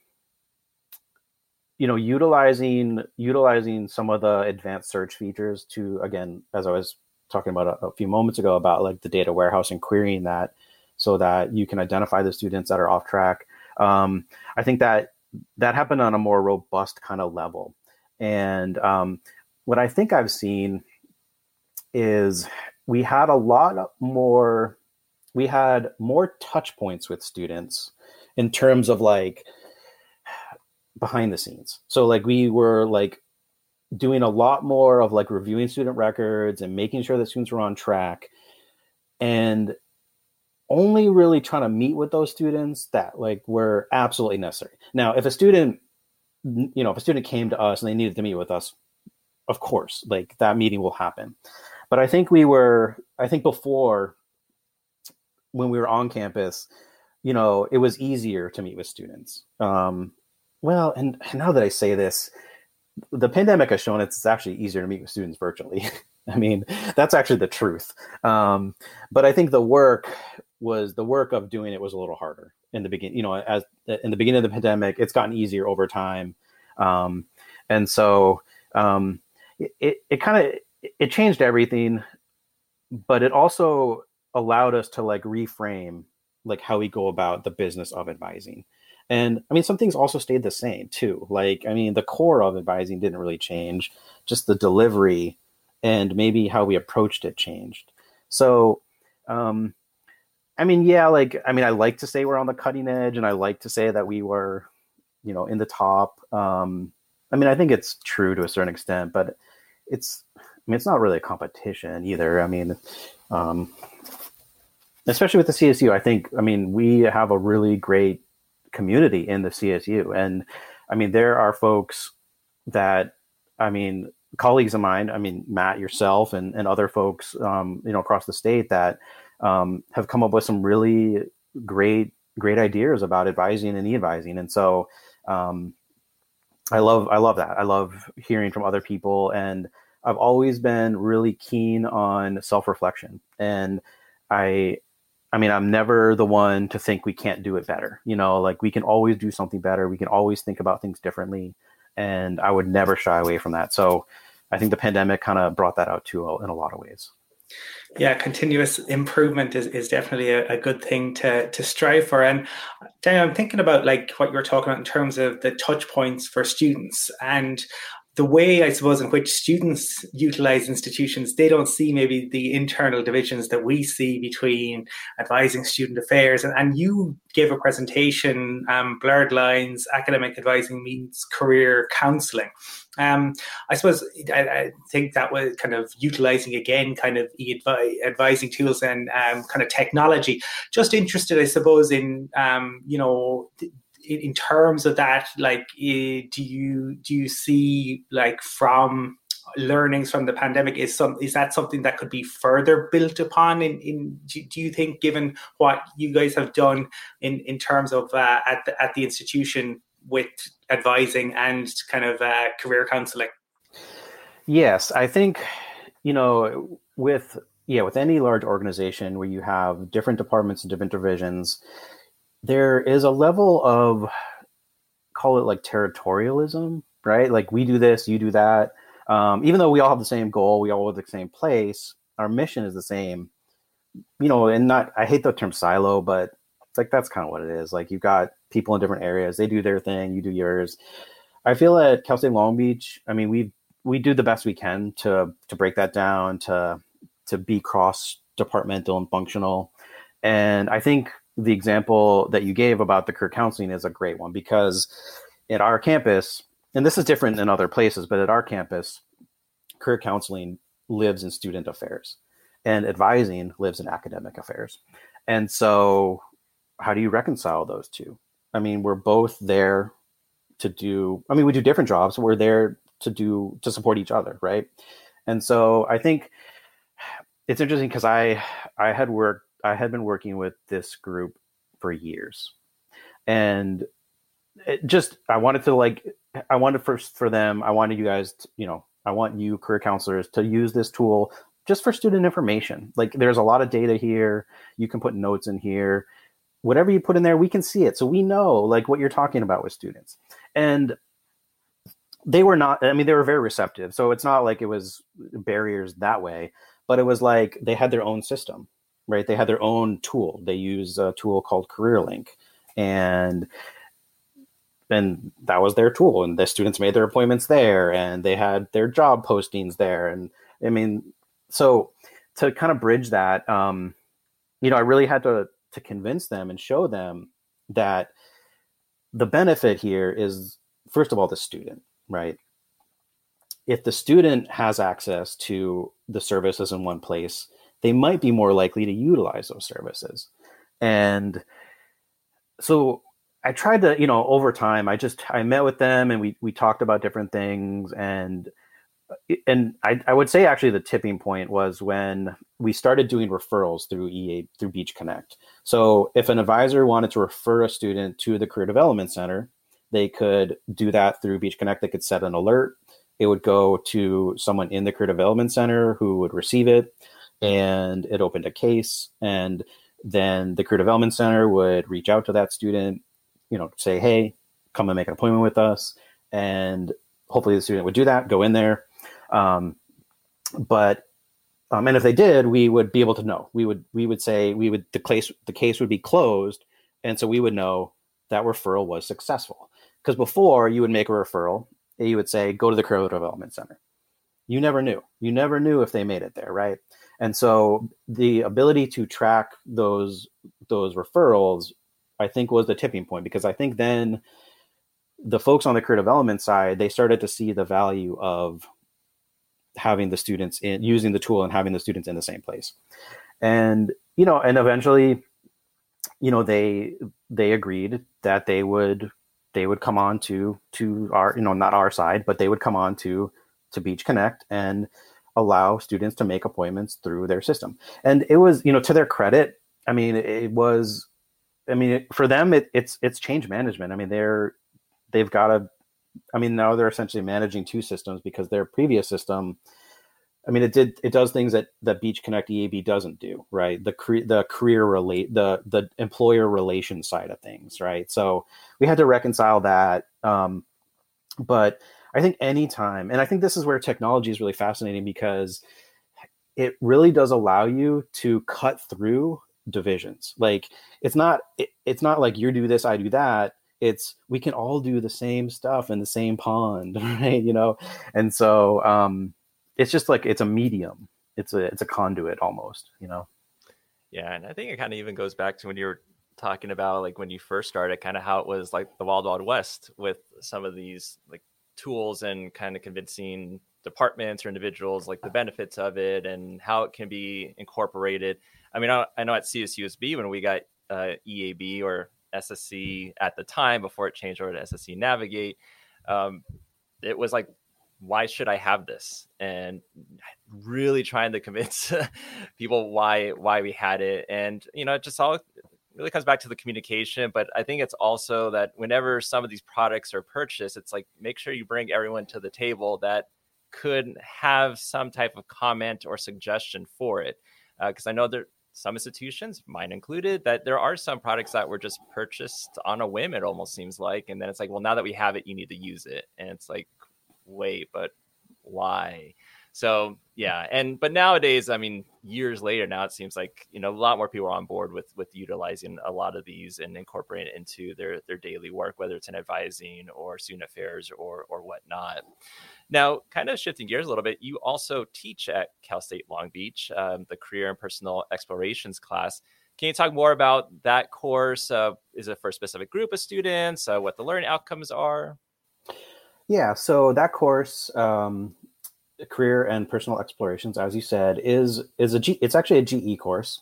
you know, utilizing utilizing some of the advanced search features to again, as I was talking about a, a few moments ago about like the data warehouse and querying that so that you can identify the students that are off track. Um, I think that that happened on a more robust kind of level. And um, what I think I've seen is we had a lot more, we had more touch points with students in terms of like behind the scenes. So like we were like doing a lot more of like reviewing student records and making sure that students were on track and only really trying to meet with those students that like were absolutely necessary. Now, if a student you know, if a student came to us and they needed to meet with us, of course, like that meeting will happen. But I think we were I think before when we were on campus, you know, it was easier to meet with students. Um, well, and now that I say this, the pandemic has shown it's actually easier to meet with students virtually. I mean, that's actually the truth. Um, but I think the work was the work of doing it was a little harder in the beginning. You know, as in the beginning of the pandemic, it's gotten easier over time, um, and so um, it it kind of it changed everything, but it also allowed us to like reframe like how we go about the business of advising. And I mean, some things also stayed the same too. Like, I mean, the core of advising didn't really change, just the delivery and maybe how we approached it changed. So, um, I mean, yeah, like, I mean, I like to say we're on the cutting edge and I like to say that we were, you know, in the top. Um, I mean, I think it's true to a certain extent, but it's, I mean, it's not really a competition either. I mean, um, especially with the CSU, I think, I mean, we have a really great community in the CSU. And I mean, there are folks that, I mean, colleagues of mine, I mean, Matt, yourself, and, and other folks, um, you know, across the state that um, have come up with some really great, great ideas about advising and e-advising. And so, um, I love, I love that. I love hearing from other people, and I've always been really keen on self-reflection. And I, I mean, I'm never the one to think we can't do it better. You know, like we can always do something better. We can always think about things differently. And I would never shy away from that. So I think the pandemic kind of brought that out too in a lot of ways. Yeah, continuous improvement is, is definitely a, a good thing to, to strive for. And Daniel, I'm thinking about like what you were talking about in terms of the touch points for students. And the way I suppose in which students utilize institutions, they don't see maybe the internal divisions that we see between advising student affairs. And, and you gave a presentation, um, Blurred Lines, Academic Advising Means Career Counseling. Um, I suppose I, I, think that was kind of utilizing again kind of advising tools and um, kind of technology. Just interested, I suppose, in um, you know in, in terms of that, like, do you do you see like from learnings from the pandemic is some is that something that could be further built upon in in do, do you think given what you guys have done in in terms of uh, at the, at the institution with advising and kind of uh, career counseling? Yes i think you know with yeah with any large organization where you have different departments and different divisions there is a level of call it like territorialism, right? Like we do this, you do that. Um, even though we all have the same goal, we all have the same place, our mission is the same. You know, and not I hate the term silo, but it's like that's kind of what it is. Like you've got people in different areas, they do their thing, you do yours. I feel at Cal State Long Beach, I mean, we we do the best we can to to break that down, to to be cross departmental and functional. And I think the example that you gave about the career counseling is a great one because at our campus, and this is different than other places, but at our campus, career counseling lives in student affairs and advising lives in academic affairs. And so, how do you reconcile those two? I mean, we're both there to do, I mean, we do different jobs. We're there to do, to support each other, right? And so, I think it's interesting because I, I had worked I had been working with this group for years, and just I wanted to like I wanted first for them. I wanted you guys, to, you know, I want you career counselors to use this tool just for student information. Like there's a lot of data here. You can put notes in here. Whatever you put in there, we can see it. So we know like what you're talking about with students. And they were not I mean they were very receptive. So it's not like it was barriers that way, but it was like they had their own system, right? They had their own tool. They use a tool called CareerLink and and that was their tool and the students made their appointments there and they had their job postings there and i mean so to kind of bridge that um, you know i really had to to convince them and show them that the benefit here is first of all the student right if the student has access to the services in one place they might be more likely to utilize those services and so I tried to, you know, over time, I just I met with them and we we talked about different things and uh, and I, I would say actually the tipping point was when we started doing referrals through EA through Beach Connect. So if an advisor wanted to refer a student to the Career Development Center, they could do that through Beach Connect. They could set an alert. It would go to someone in the Career Development Center who would receive it, and it opened a case. And then the Career Development Center would reach out to that student you know, say, hey, come and make an appointment with us. And hopefully the student would do that, go in there. Um, but um, and if they did, we would be able to know. We would we would say we would the case the case would be closed, and so we would know that referral was successful. Because before you would make a referral, you would say go to the career development center. You never knew. You never knew if they made it there, right? And so the ability to track those those referrals I think was the tipping point because I think then the folks on the career development side they started to see the value of having the students in using the tool and having the students in the same place. And you know and eventually you know they they agreed that they would they would come on to to our you know not our side but they would come on to to beach connect. And allow students to make appointments through their system and it was you know to their credit i mean it was I mean, for them, it, it's it's change management. I mean, they're they've got to. I mean, now they're essentially managing two systems because their previous system. I mean, it did it does things that that Beach Connect EAB doesn't do, right? The cre- the career relate the the employer relation side of things, right? So we had to reconcile that. Um, but I think anytime, and I think this is where technology is really fascinating because it really does allow you to cut through divisions. Like it's not it, it's not like you do this, I do that. It's we can all do the same stuff in the same pond, right? You know, and so um, it's just like it's a medium. It's a it's a conduit almost, you know. Yeah, and I think it kind of even goes back to when you were talking about like when you first started, kind of how it was like the Wild Wild West with some of these like tools and kind of convincing departments or individuals like the benefits of it and how it can be incorporated I mean, I, I know at CSUSB when we got uh, EAB or SSC at the time before it changed over to SSC Navigate, um, it was like, why should I have this? And really trying to convince people why why we had it, and you know, it just all really comes back to the communication. But I think it's also that whenever some of these products are purchased, it's like make sure you bring everyone to the table that could have some type of comment or suggestion for it because uh, I know there some institutions, mine included, that there are some products that were just purchased on a whim, it almost seems like. And then it's like, well, now that we have it, you need to use it. And it's like, wait, but why? So yeah, and but nowadays, I mean, years later now, it seems like you know a lot more people are on board with with utilizing a lot of these and incorporating it into their their daily work, whether it's in advising or student affairs or or whatnot. Now, kind of shifting gears a little bit, you also teach at Cal State Long Beach, um, the Career and Personal Explorations class. Can you talk more about that course? Uh, is it for a specific group of students? Uh, what the learning outcomes are? Yeah, so that course, um, Career and Personal Explorations, as you said, is is a G. It's actually a GE course,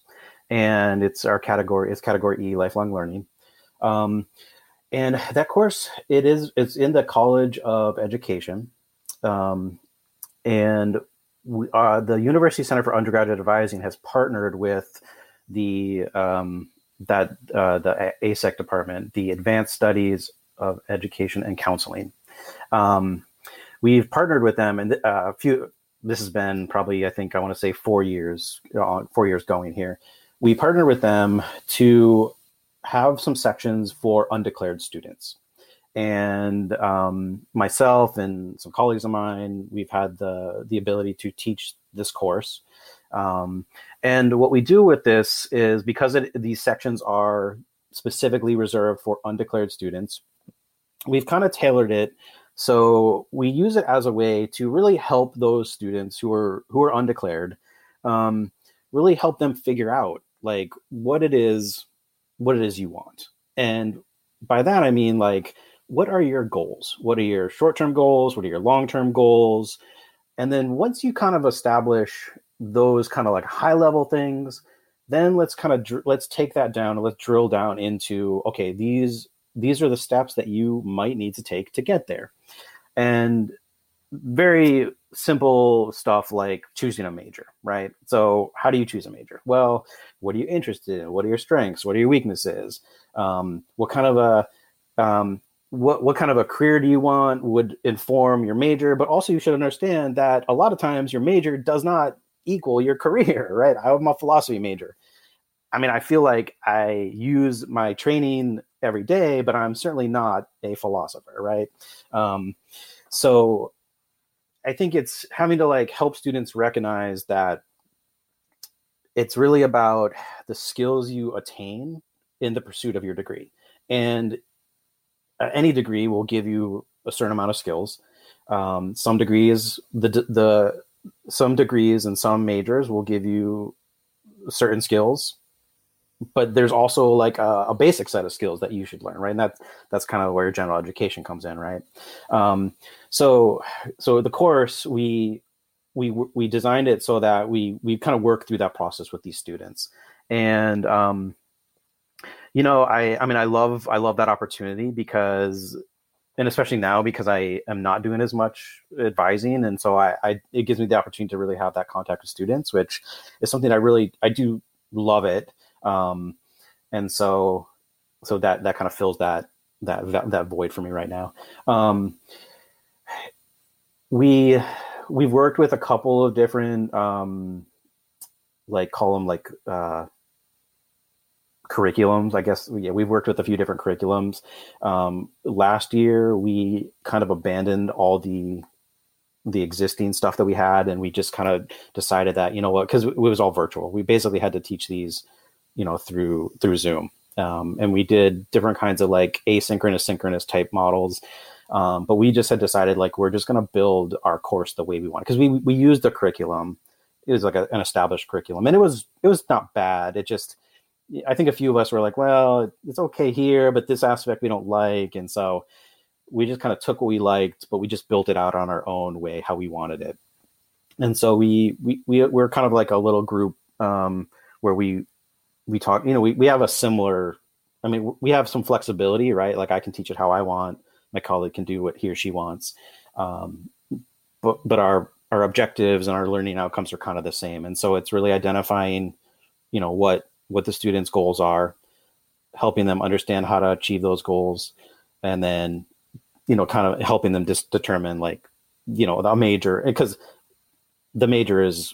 and it's our category. It's category E, lifelong learning. Um, and that course, it is it's in the College of Education, um, and we, uh, the University Center for Undergraduate Advising has partnered with the um, that uh, the ASEC department, the Advanced Studies of Education and Counseling. Um, we've partnered with them, and uh, a few. This has been probably, I think, I want to say four years, uh, four years going here. We partnered with them to have some sections for undeclared students and um, myself and some colleagues of mine, we've had the the ability to teach this course. Um, and what we do with this is because it, these sections are specifically reserved for undeclared students, we've kind of tailored it so we use it as a way to really help those students who are who are undeclared, um, really help them figure out like what it is, what it is you want, and by that I mean like what are your goals? What are your short term goals? What are your long term goals? And then once you kind of establish those kind of like high level things, then let's kind of dr- let's take that down and let's drill down into okay, these these are the steps that you might need to take to get there. And very simple stuff like choosing a major, right? So, how do you choose a major? Well, what are you interested in? What are your strengths? What are your weaknesses? Um, what kind of a um, what what kind of a career do you want would inform your major but also you should understand that a lot of times your major does not equal your career right i'm a philosophy major i mean i feel like i use my training every day but i'm certainly not a philosopher right? Um, so i think it's having to like help students recognize that it's really about the skills you attain in the pursuit of your degree. And any degree will give you a certain amount of skills. Um, some degrees, the the some degrees and some majors will give you certain skills, but there's also like a, a, basic set of skills that you should learn, right? And that's that's kind of where general education comes in, right? Um, so so the course we we we designed it so that we we kind of work through that process with these students, and um, you know, I I mean, I love I love that opportunity because, and especially now because I am not doing as much advising, and so I, I it gives me the opportunity to really have that contact with students, which is something I really I do love it, um, and so so that that kind of fills that that that, that void for me right now. Um, we we've worked with a couple of different um, like call them like uh, curriculums. I guess yeah, we've worked with a few different curriculums. Um, last year, we kind of abandoned all the the existing stuff that we had, and we just kind of decided that you know what, because it was all virtual. We basically had to teach these, you know, through through Zoom, um, and we did different kinds of like asynchronous, synchronous type models. Um, but we just had decided like we're just going to build our course the way we want because we we used the curriculum. It was like a, an established curriculum, and it was it was not bad. It just I think a few of us were like, well, it's okay here, but this aspect we don't like, and so we just kind of took what we liked, but we just built it out on our own way, how we wanted it. And so we we we we're kind of like a little group um, where we we talk. You know, we we have a similar. I mean, we have some flexibility, right? Like I can teach it how I want. My colleague can do what he or she wants. Um, but but our our objectives and our learning outcomes are kind of the same. And so it's really identifying, you know, what what the students' goals are, helping them understand how to achieve those goals, and then you know, kind of helping them just determine like you know the major because the major is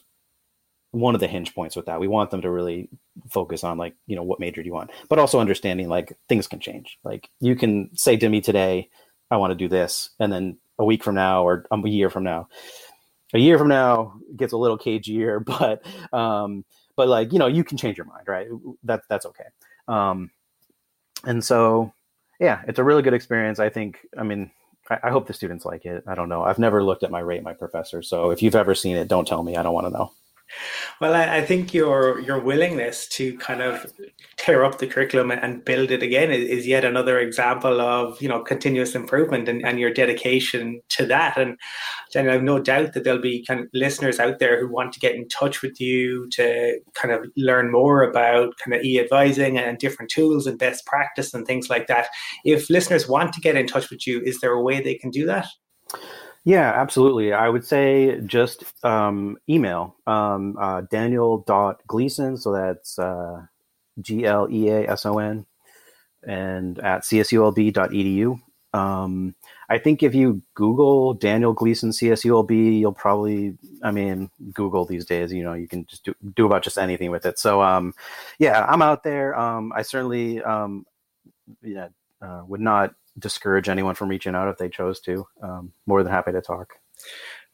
one of the hinge points with that. We want them to really focus on like, you know, what major do you want? But also understanding like things can change. Like you can say to me today, I want to do this, and then a week from now or a year from now. A year from now gets a little cagier, but um, but like you know you can change your mind right that that's okay um and so yeah it's a really good experience i think i mean I, I hope the students like it i don't know i've never looked at my rate my professor so if you've ever seen it don't tell me i don't want to know well, I, I, think your your willingness to kind of tear up the curriculum and build it again is, is, yet another example of you know continuous improvement and, and your dedication to that. And then I've no doubt that there'll be kind of listeners out there who want to get in touch with you to kind of learn more about kind of e-advising and different tools and best practice and things like that. If listeners want to get in touch with you, is there a way they can do that? Yeah, absolutely. I would say just um, email um, uh, Daniel.gleason. So that's uh, G L E A S O N and at csulb.edu. Um, I think if you Google Daniel Gleason CSULB, you'll probably, I mean, Google these days, you know, you can just do, do about just anything with it. So, um, yeah, I'm out there. Um, I certainly, um, yeah, uh, would not discourage anyone from reaching out if they chose to. Um, more than happy to talk.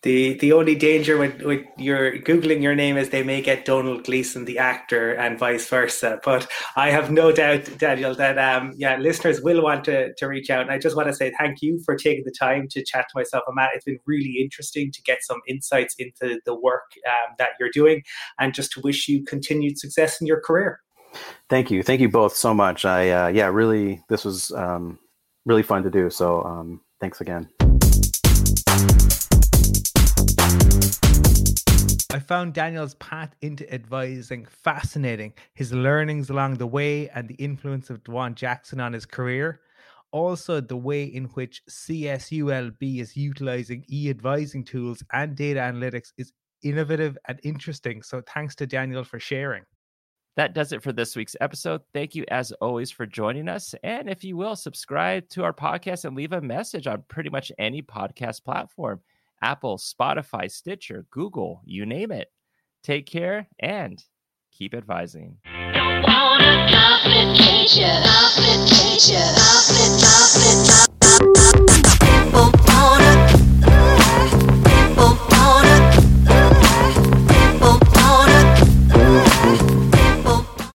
The the only danger with, with your googling your name is they may get Donald Gleason the actor and vice versa. But I have no doubt, Daniel, that um yeah listeners will want to to reach out. And I just want to say thank you for taking the time to chat to myself and Matt. It's been really interesting to get some insights into the work um, that you're doing, and just to wish you continued success in your career. Thank you, thank you both so much. I uh, yeah, really this was um, really fun to do. So um, thanks again. I found Daniel's path into advising fascinating, his learnings along the way, and the influence of Dwan Jackson on his career. Also, the way in which CSULB is utilizing e advising tools and data analytics is innovative and interesting. So, thanks to Daniel for sharing. That does it for this week's episode. Thank you, as always, for joining us. And if you will, subscribe to our podcast and leave a message on pretty much any podcast platform. Apple, Spotify, Stitcher, Google, you name it. Take care and keep advising. Don't want a complication, complication.